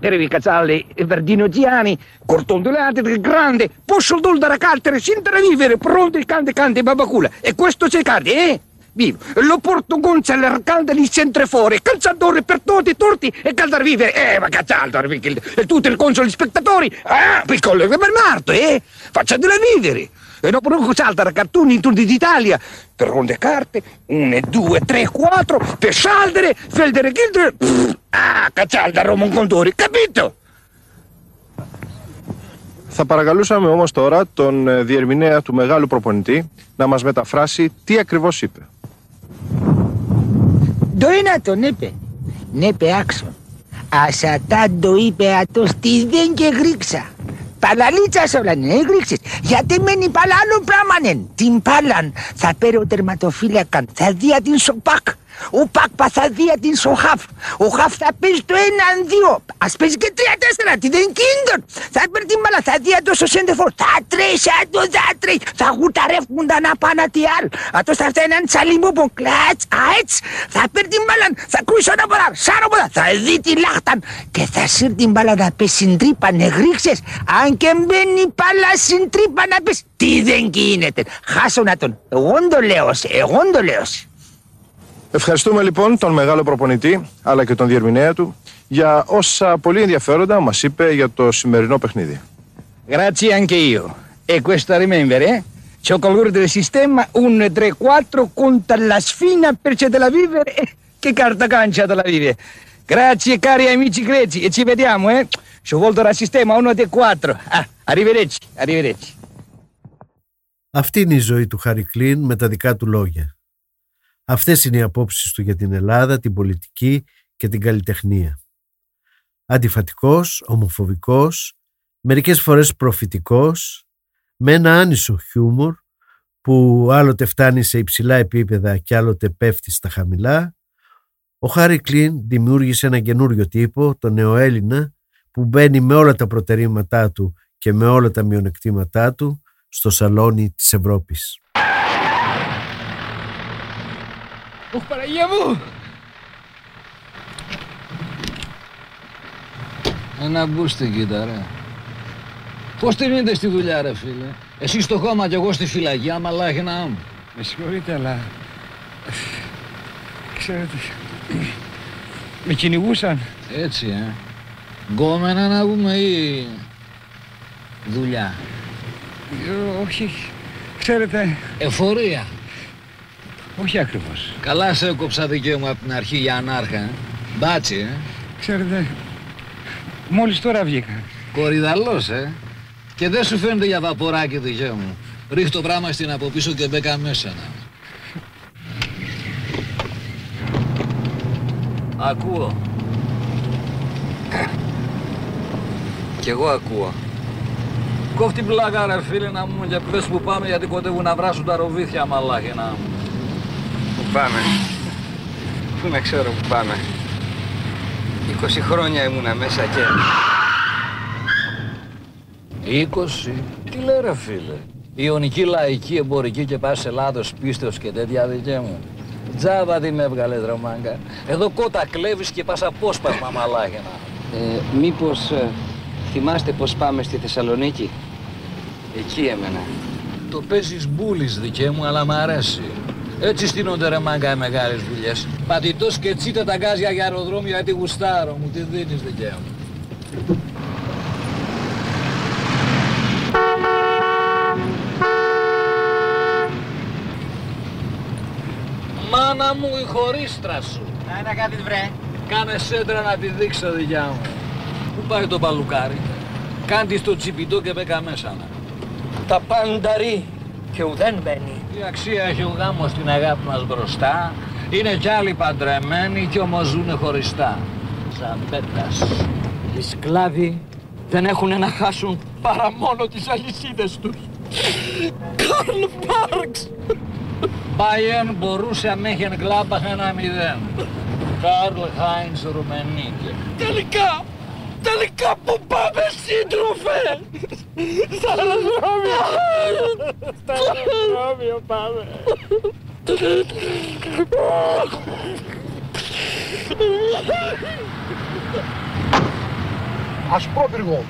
Erevi Cazzalli, Verdino Giani, Cortondolate del Grande, posso da cartere senza vivere, pronto il cante cante babacula. E questo c'è cade, eh? Vivo. Lo porto Gonzalo calda di centro fuori, calciatore per tutti, torti e caldar vivere. Eh, ma cazzaldo, e tutto il console spettatori. Ah, piccolo Bernardo, eh? Facciatela vivere. E dopo non salta cartoni in tutti d'Italia. Per ronde carte, une, due, tre, quattro, per saldere, feldere, gildere. Ah, cazzalda, Romon Condori, capito? Θα παρακαλούσαμε όμως τώρα τον ε, διερμηνέα του μεγάλου προπονητή να μας μεταφράσει τι ακριβώς είπε. Το ένα τον είπε. Ναι, είπε άξον. Ασατάν το είπε ατός τι δεν και γρίξα. Παλαλίτσας όλα ναι, γρίξεις. Γιατί μένει παλά άλλο πράγμα ναι. Την πάλαν θα πέρω τερματοφύλακα. Θα δει την σοπάκ. Ο Πάκπα θα δει την στο Χαφ. Ο Χαφ θα παίζει το έναν δύο. Α παίζει και τρία-τέσσερα. Τι δεν κίνδων. Θα παίρνει την μπάλα. Θα δει το στο σέντερφορ. Θα τρέχει, άντο θα τρέχει. Θα γουταρεύουν τα να πάνε τι άλλο. Αυτό θα έρθει έναν τσαλιμό που κλατς. Αέτ. Θα παίρνει την μπάλα. Θα κρούσει ένα ποδά. Σάρο ποδά. Θα δει τη λάχταν. Και θα σύρει την μπάλα να πέσει στην τρύπα. Νεγρίξε. Αν και μπαίνει μπάλα στην τρύπα να πέσει. Τι δεν γίνεται. Χάσω να τον. Εγώ το λέω. Εγώ το λέω. Ευχαριστούμε λοιπόν τον μεγάλο προπονητή αλλά και τον διερμηνέα του για όσα πολύ ενδιαφέροντα μας είπε για το σημερινό παιχνίδι. Grazie anche io. E questo remember, eh? C'ho colore del sistema 1, 3, 4 conta la sfina per c'è della vivere e che carta cancia della vivere. Grazie cari amici greci e ci vediamo, eh? Ci volto dal sistema 1, 3, 4. Ah, arrivederci, arrivederci. Αυτή είναι η ζωή του Χάρη Κλίν με τα δικά του λόγια. Αυτές είναι οι απόψεις του για την Ελλάδα, την πολιτική και την καλλιτεχνία. Αντιφατικός, ομοφοβικός, μερικές φορές προφητικός, με ένα άνισο χιούμορ που άλλοτε φτάνει σε υψηλά επίπεδα και άλλοτε πέφτει στα χαμηλά, ο Χάρη Κλίν δημιούργησε ένα καινούριο τύπο, τον νεοέλληνα, που μπαίνει με όλα τα προτερήματά του και με όλα τα μειονεκτήματά του στο σαλόνι της Ευρώπης. Ωχ, Παναγία μου! Ένα μπούστι κοίτα ρε. Πώς την είδες στη δουλειά ρε φίλε; Εσύ στο χώμα και εγώ στη φυλακή, άμα λάχινα μου. Με συγχωρείτε, αλλά... Ξέρετε... Με κυνηγούσαν. Έτσι, ε. Γκόμενα να πούμε ή... δουλειά; Ε, όχι, ξέρετε... Εφορία. Όχι ακριβώς. Καλά σε έκοψα δικαίωμα από την αρχή για ανάρχα. Ε. Μπάτσι, ε. Ξέρετε, μόλις τώρα βγήκα. Κορυδαλός, ε. Και δεν σου φαίνεται για βαποράκι δικέ μου. Ρίχ το πράγμα στην από πίσω και μπέκα μέσα να. Ακούω. Κι εγώ ακούω. Κόφτη πλάκα ρε φίλε να μου και πες που πάμε γιατί κοντεύουν να βράσουν τα ροβίθια μαλάχη να μου. Πού πάμε. Πού να ξέρω που πάμε. 20 χρόνια ήμουνα μέσα και... 20. Τι λέει ρε φίλε; Ιωνική λαϊκή εμπορική και πας Ελλάδος πίστεως και τέτοια δικέ μου. Τζάβα τι με έβγαλες ρε μάγκα. Εδώ κότα κλέβεις και πας απόσπασμα μαλάχη να. Ε, μήπως ε, θυμάστε πως πάμε στη Θεσσαλονίκη; Εκεί έμενα. Το παίζεις μπούλης δικέ μου αλλά μ' αρέσει. Έτσι στείνονται ρε μάγκα οι μεγάλες δουλειές. Πατητός και τσίτα τα γκάζια για αεροδρόμιο γιατί γουστάρω μου. Τι δίνεις δικέ μου. Μάνα μου η χωρίστρα σου. Να να κάνεις βρε. Κάνε σέντρα να τη δείξω δικιά μου. Πού πάει το παλουκάρι; Κάντι στο τσιπιτό και μπέκα μέσα. να. Τα πάντα ρί και ουδέν μπαίνει. Τι αξία έχει ο γάμος στην αγάπη μας μπροστά. Είναι κι άλλοι παντρεμένοι κι όμως ζουνε χωριστά. Ζαμπέτας. Οι σκλάβοι δεν έχουν να χάσουν παρά μόνο τις αλυσίδες τους. Καρλ Πάρξ! Bayern μπορούσε Μέχεν Γκλάμπαχ ένα μηδέν. Καρλ Χάινς Ρουμενίκε. Τελικά, τελικά που πάμε σύντροφε! Στα αεροδρόμιο! Στα αεροδρόμιο πάμε! Ασπρόπυργο.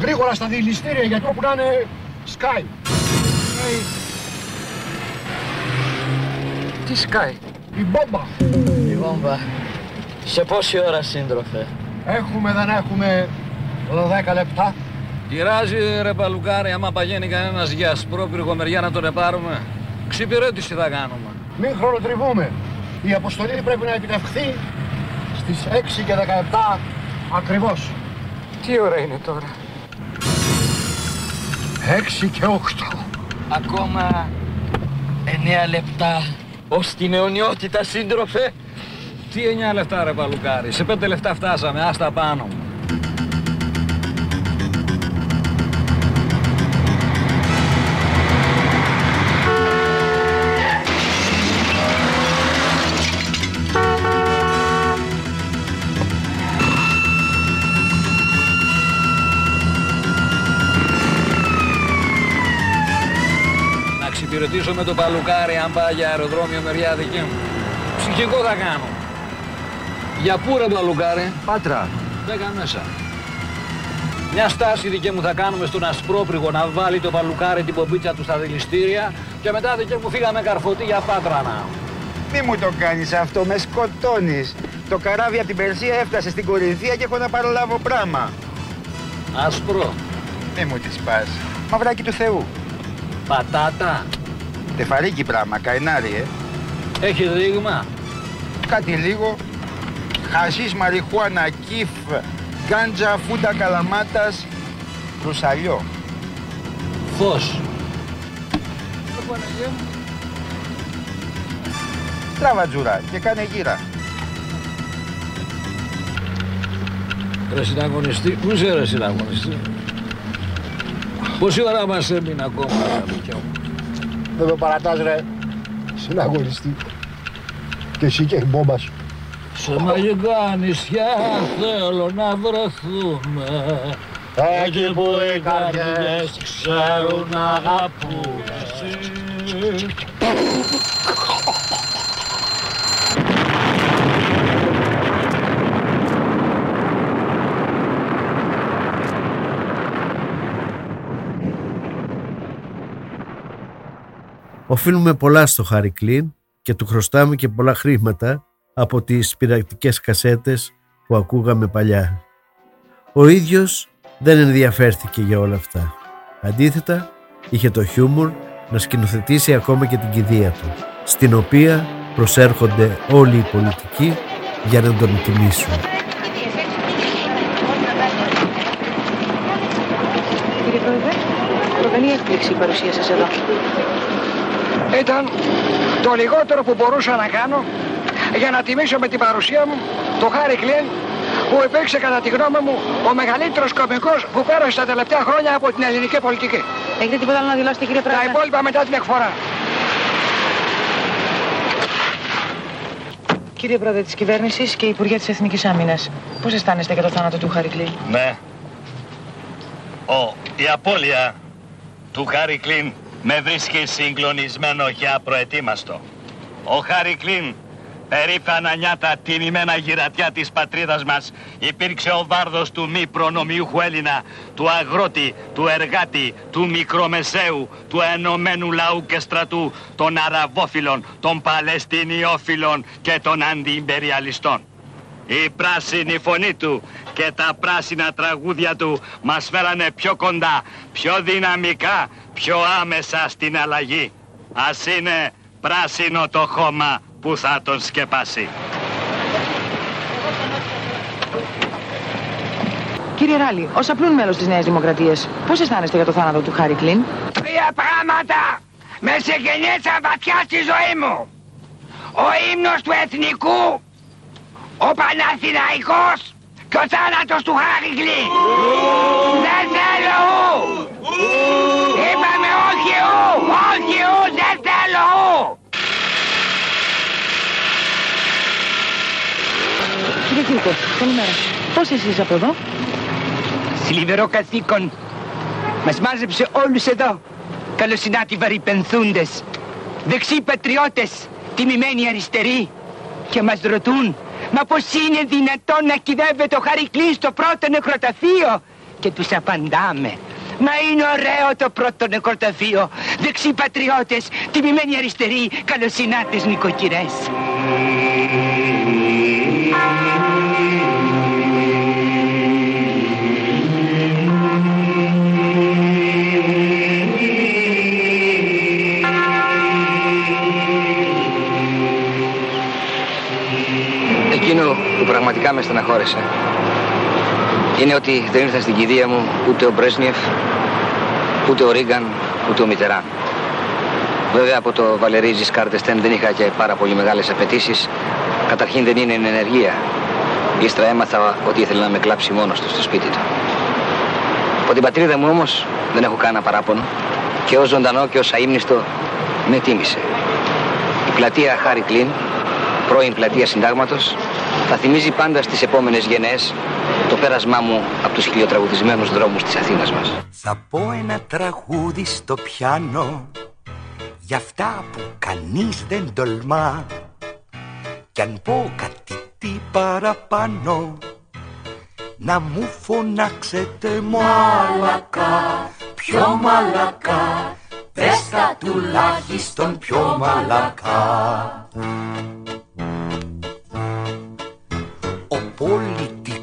Γρήγορα στα διελιστήρια γιατί όπου να είναι σκάι. Τι σκάει. Η μπόμπα. Η βόμβα. Σε πόση ώρα σύντροφε; Έχουμε δεν έχουμε 10 λεπτά. Πειράζει ρε παλουκάρι άμα παγαίνει κανένας για ασπρόπυργο μεριά να τον επάρουμε. Ξυπηρέτηση θα κάνουμε. Μην χρονοτριβούμε. Η αποστολή πρέπει να επιτευχθεί στις 6 και 17 ακριβώς. Τι ώρα είναι τώρα; 6 και 8. Ακόμα 9 λεπτά ως την αιωνιότητα σύντροφε. Τι 9 λεπτά ρε παλουκάρι. Σε 5 λεπτά φτάσαμε. Άστα πάνω μου. Εξυπηρετήσω με το παλουκάρι αν πάει για αεροδρόμιο μεριά δική μου. Ψυχικό θα κάνω. Για πού ρε παλουκάρι; Πάτρα. Μπέκα μέσα. Μια στάση δική μου θα κάνουμε στον ασπρόπριγο να βάλει το παλουκάρι την πομπίτσα του στα δηληστήρια και μετά δική μου φύγαμε καρφωτή για πάτρανα. Μη μου το κάνεις αυτό, με σκοτώνεις. Το καράβι από την Περσία έφτασε στην Κορινθία και έχω να παραλάβω πράγμα. Άσπρο. Μη μου τη σπάς. Μαυράκι του Θεού. Πατάτα. Τεφαρίκι πράγμα, καϊνάρι, ε. Έχει δείγμα. Κάτι λίγο. Χασίς, μαριχουάνα, κύφ, γκάντζα, φούντα καλαμάτας, ρουσαλιό. Φως. Τράβα τζουρά και κάνε γύρα. Ρε συναγωνιστή, πού είσαι ρε συναγωνιστή. Πόση ώρα μας έμεινε ακόμα, αγάπη μου. Δεν με παρατάς ρε. Συναγωνιστή. Και εσύ και η μπόμπα σου. Σε μαγικά νησιά θέλω να βρεθούμε Εκεί που οι καρδιές ξέρουν να αγαπούν Οφείλουμε πολλά στο Χάρη Κλίν και του χρωστάμε και πολλά χρήματα από τις πειρακτικές κασέτες που ακούγαμε παλιά. Ο ίδιος δεν ενδιαφέρθηκε για όλα αυτά. Αντίθετα, είχε το χιούμορ να σκηνοθετήσει ακόμα και την κηδεία του, στην οποία προσέρχονται όλοι οι πολιτικοί για να τον τιμήσουν. Κύριε Πρόεδρε, προκαλεί έκπληξη η παρουσία σας εδώ. Ήταν το λιγότερο που μπορούσα να κάνω για να τιμήσω με την παρουσία μου το Χάρη Κλίν που υπήρξε κατά τη γνώμη μου ο μεγαλύτερος κομικός που πέρασε τα τελευταία χρόνια από την ελληνική πολιτική. Έχετε τίποτα άλλο να δηλώσετε κύριε Πρόεδρε; Τα υπόλοιπα μετά την εκφορά. Κύριε Πρόεδρε της Κυβέρνησης και Υπουργέ της Εθνικής Άμυνας, πώς αισθάνεστε για το θάνατο του Χάρη Κλίν. Ναι. Ο, η απώλεια του Χάρη Κλίν με βρίσκει συγκλονισμένο και απροετοίμαστο. Ο Χάρη Κλίν, περήφανα νιάτα τιμημένα γυρατιά της πατρίδας μας, υπήρξε ο βάρδος του μη προνομιούχου Έλληνα, του αγρότη, του εργάτη, του μικρομεσαίου, του ενωμένου λαού και στρατού, των αραβόφιλων, των παλαιστινιόφιλων και των αντιυμπεριαλιστών. Η πράσινη φωνή του και τα πράσινα τραγούδια του μας φέρανε πιο κοντά, πιο δυναμικά, πιο άμεσα στην αλλαγή. Ας είναι πράσινο το χώμα που θα τον σκεπάσει. Κύριε Ράλη, ως απλούν μέλος της Νέας Δημοκρατίας, πώς αισθάνεστε για το θάνατο του Χάρη Κλίν; Τρία πράγματα με συγκινήσαν βαθιά στη ζωή μου. Ο ύμνος του εθνικού, ο Παναθηναϊκός και ο θάνατος του Χάρη Κλίν. Δεν θέλω ου. Είπαμε όχι ου, όχι ου, δεν θέλω ου. Κύριε Κύρκο, καλημέρα. Πώς εσεί από εδώ; Σλιβερό καθήκον. Μας μάζεψε όλους εδώ. Καλοσυνάτοι βαρυπενθούντες. Δεξιοί πατριώτες. Τιμημένοι αριστεροί. Και μας ρωτούν. Μα πως είναι δυνατόν να κυδεύεται ο Χαρικλής στο πρώτο νεκροταφείο; Και τους απαντάμε. Μα είναι ωραίο το πρώτο νεκροταφείο. Δεξιοί πατριώτες. Τιμημένοι αριστεροί. Καλοσυνάτες νοικοκυρές. Πραγματικά με στεναχώρησε είναι ότι δεν ήρθαν στην κηδεία μου ούτε ο Μπρέσνιεφ, ούτε ο Ρίγκαν, ούτε ο Μιτεράν. Βέβαια από το Βαλερί Ζισκάρτεστεν δεν είχα και πάρα πολύ μεγάλες απαιτήσεις. Καταρχήν δεν είναι εν ενεργεία. Ύστερα έμαθα ότι ήθελε να με κλάψει μόνος του στο σπίτι του. Από την πατρίδα μου όμως δεν έχω κανένα παράπονο και ως ζωντανό και ως αείμνηστο με τίμησε. Η πλατεία Χάρη Κλίν, πρώην πλατεία συντάγματος, θα θυμίζει πάντα στις επόμενες γενναίες το πέρασμά μου από τους χιλιοτραγουδισμένους δρόμους της Αθήνας μας. Θα πω ένα τραγούδι στο πιάνο για αυτά που κανείς δεν τολμά. Κι αν πω κάτι τι παραπάνω να μου φωνάξετε μαλακά, πιο μαλακά πες τα τουλάχιστον πιο μαλακά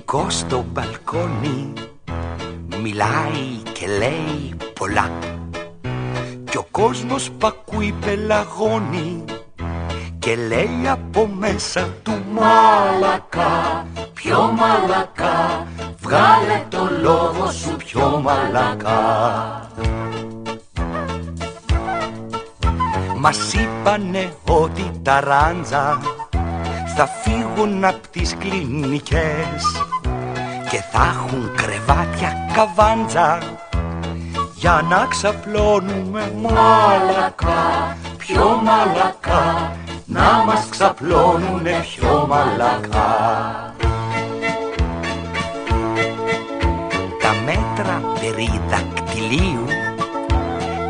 πολιτικός στο μπαλκόνι μιλάει και λέει πολλά. Κι ο κόσμος π' ακούει πελαγώνει και λέει από μέσα του μαλακά, πιο μαλακά βγάλε το λόγο σου πιο μαλακά Μας είπανε ότι τα ράντζα θα φύγουν απ' τις κλινικές και θα έχουν κρεβάτια καβάντζα. Για να ξαπλώνουμε μαλακά, πιο μαλακά να μας ξαπλώνουνε πιο μαλακά. Τα μέτρα περί δακτυλίου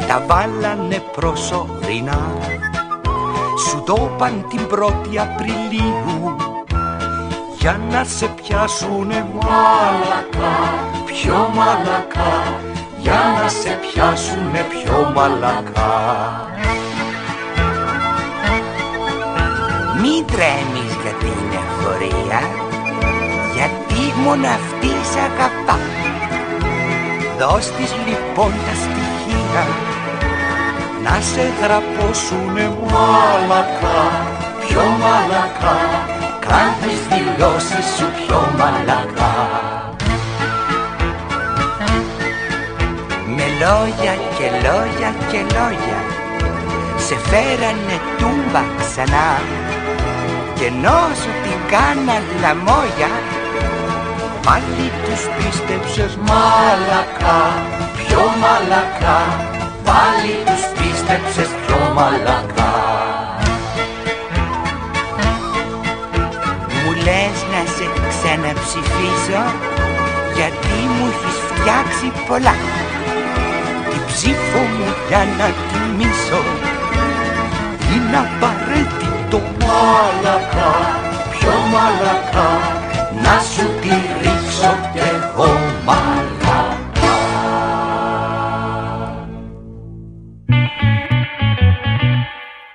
τα βάλανε προσωρινά. Σου το είπαν την πρώτη Απριλίου για να σε πιάσουνε μαλακά, πιο μαλακά. Για να σε πιάσουνε πιο μαλακά. Μην τρέμεις για την εφορία γιατί μόνο αυτή σ' αγαπά. Δώσ' της λοιπόν τα στοιχεία να σε γραπώσουνε μαλακά, πιο μαλακά κάν τις δηλώσεις σου πιο μαλακά. Με λόγια και λόγια και λόγια σε φέρανε τούμπα ξανά. Και ενώ σου την κάναν λαμόγια πάλι τους πίστεψες μαλακά, πιο μαλακά πάλι τους πίστεψες πιο μαλακά λες να σε ξαναψηφίσω γιατί μου έχεις φτιάξει πολλά. Την ψήφο μου για να τιμήσω είναι απαραίτητο μαλακά, πιο μαλακά. Να σου τη ρίξω κι εγώ μαλακά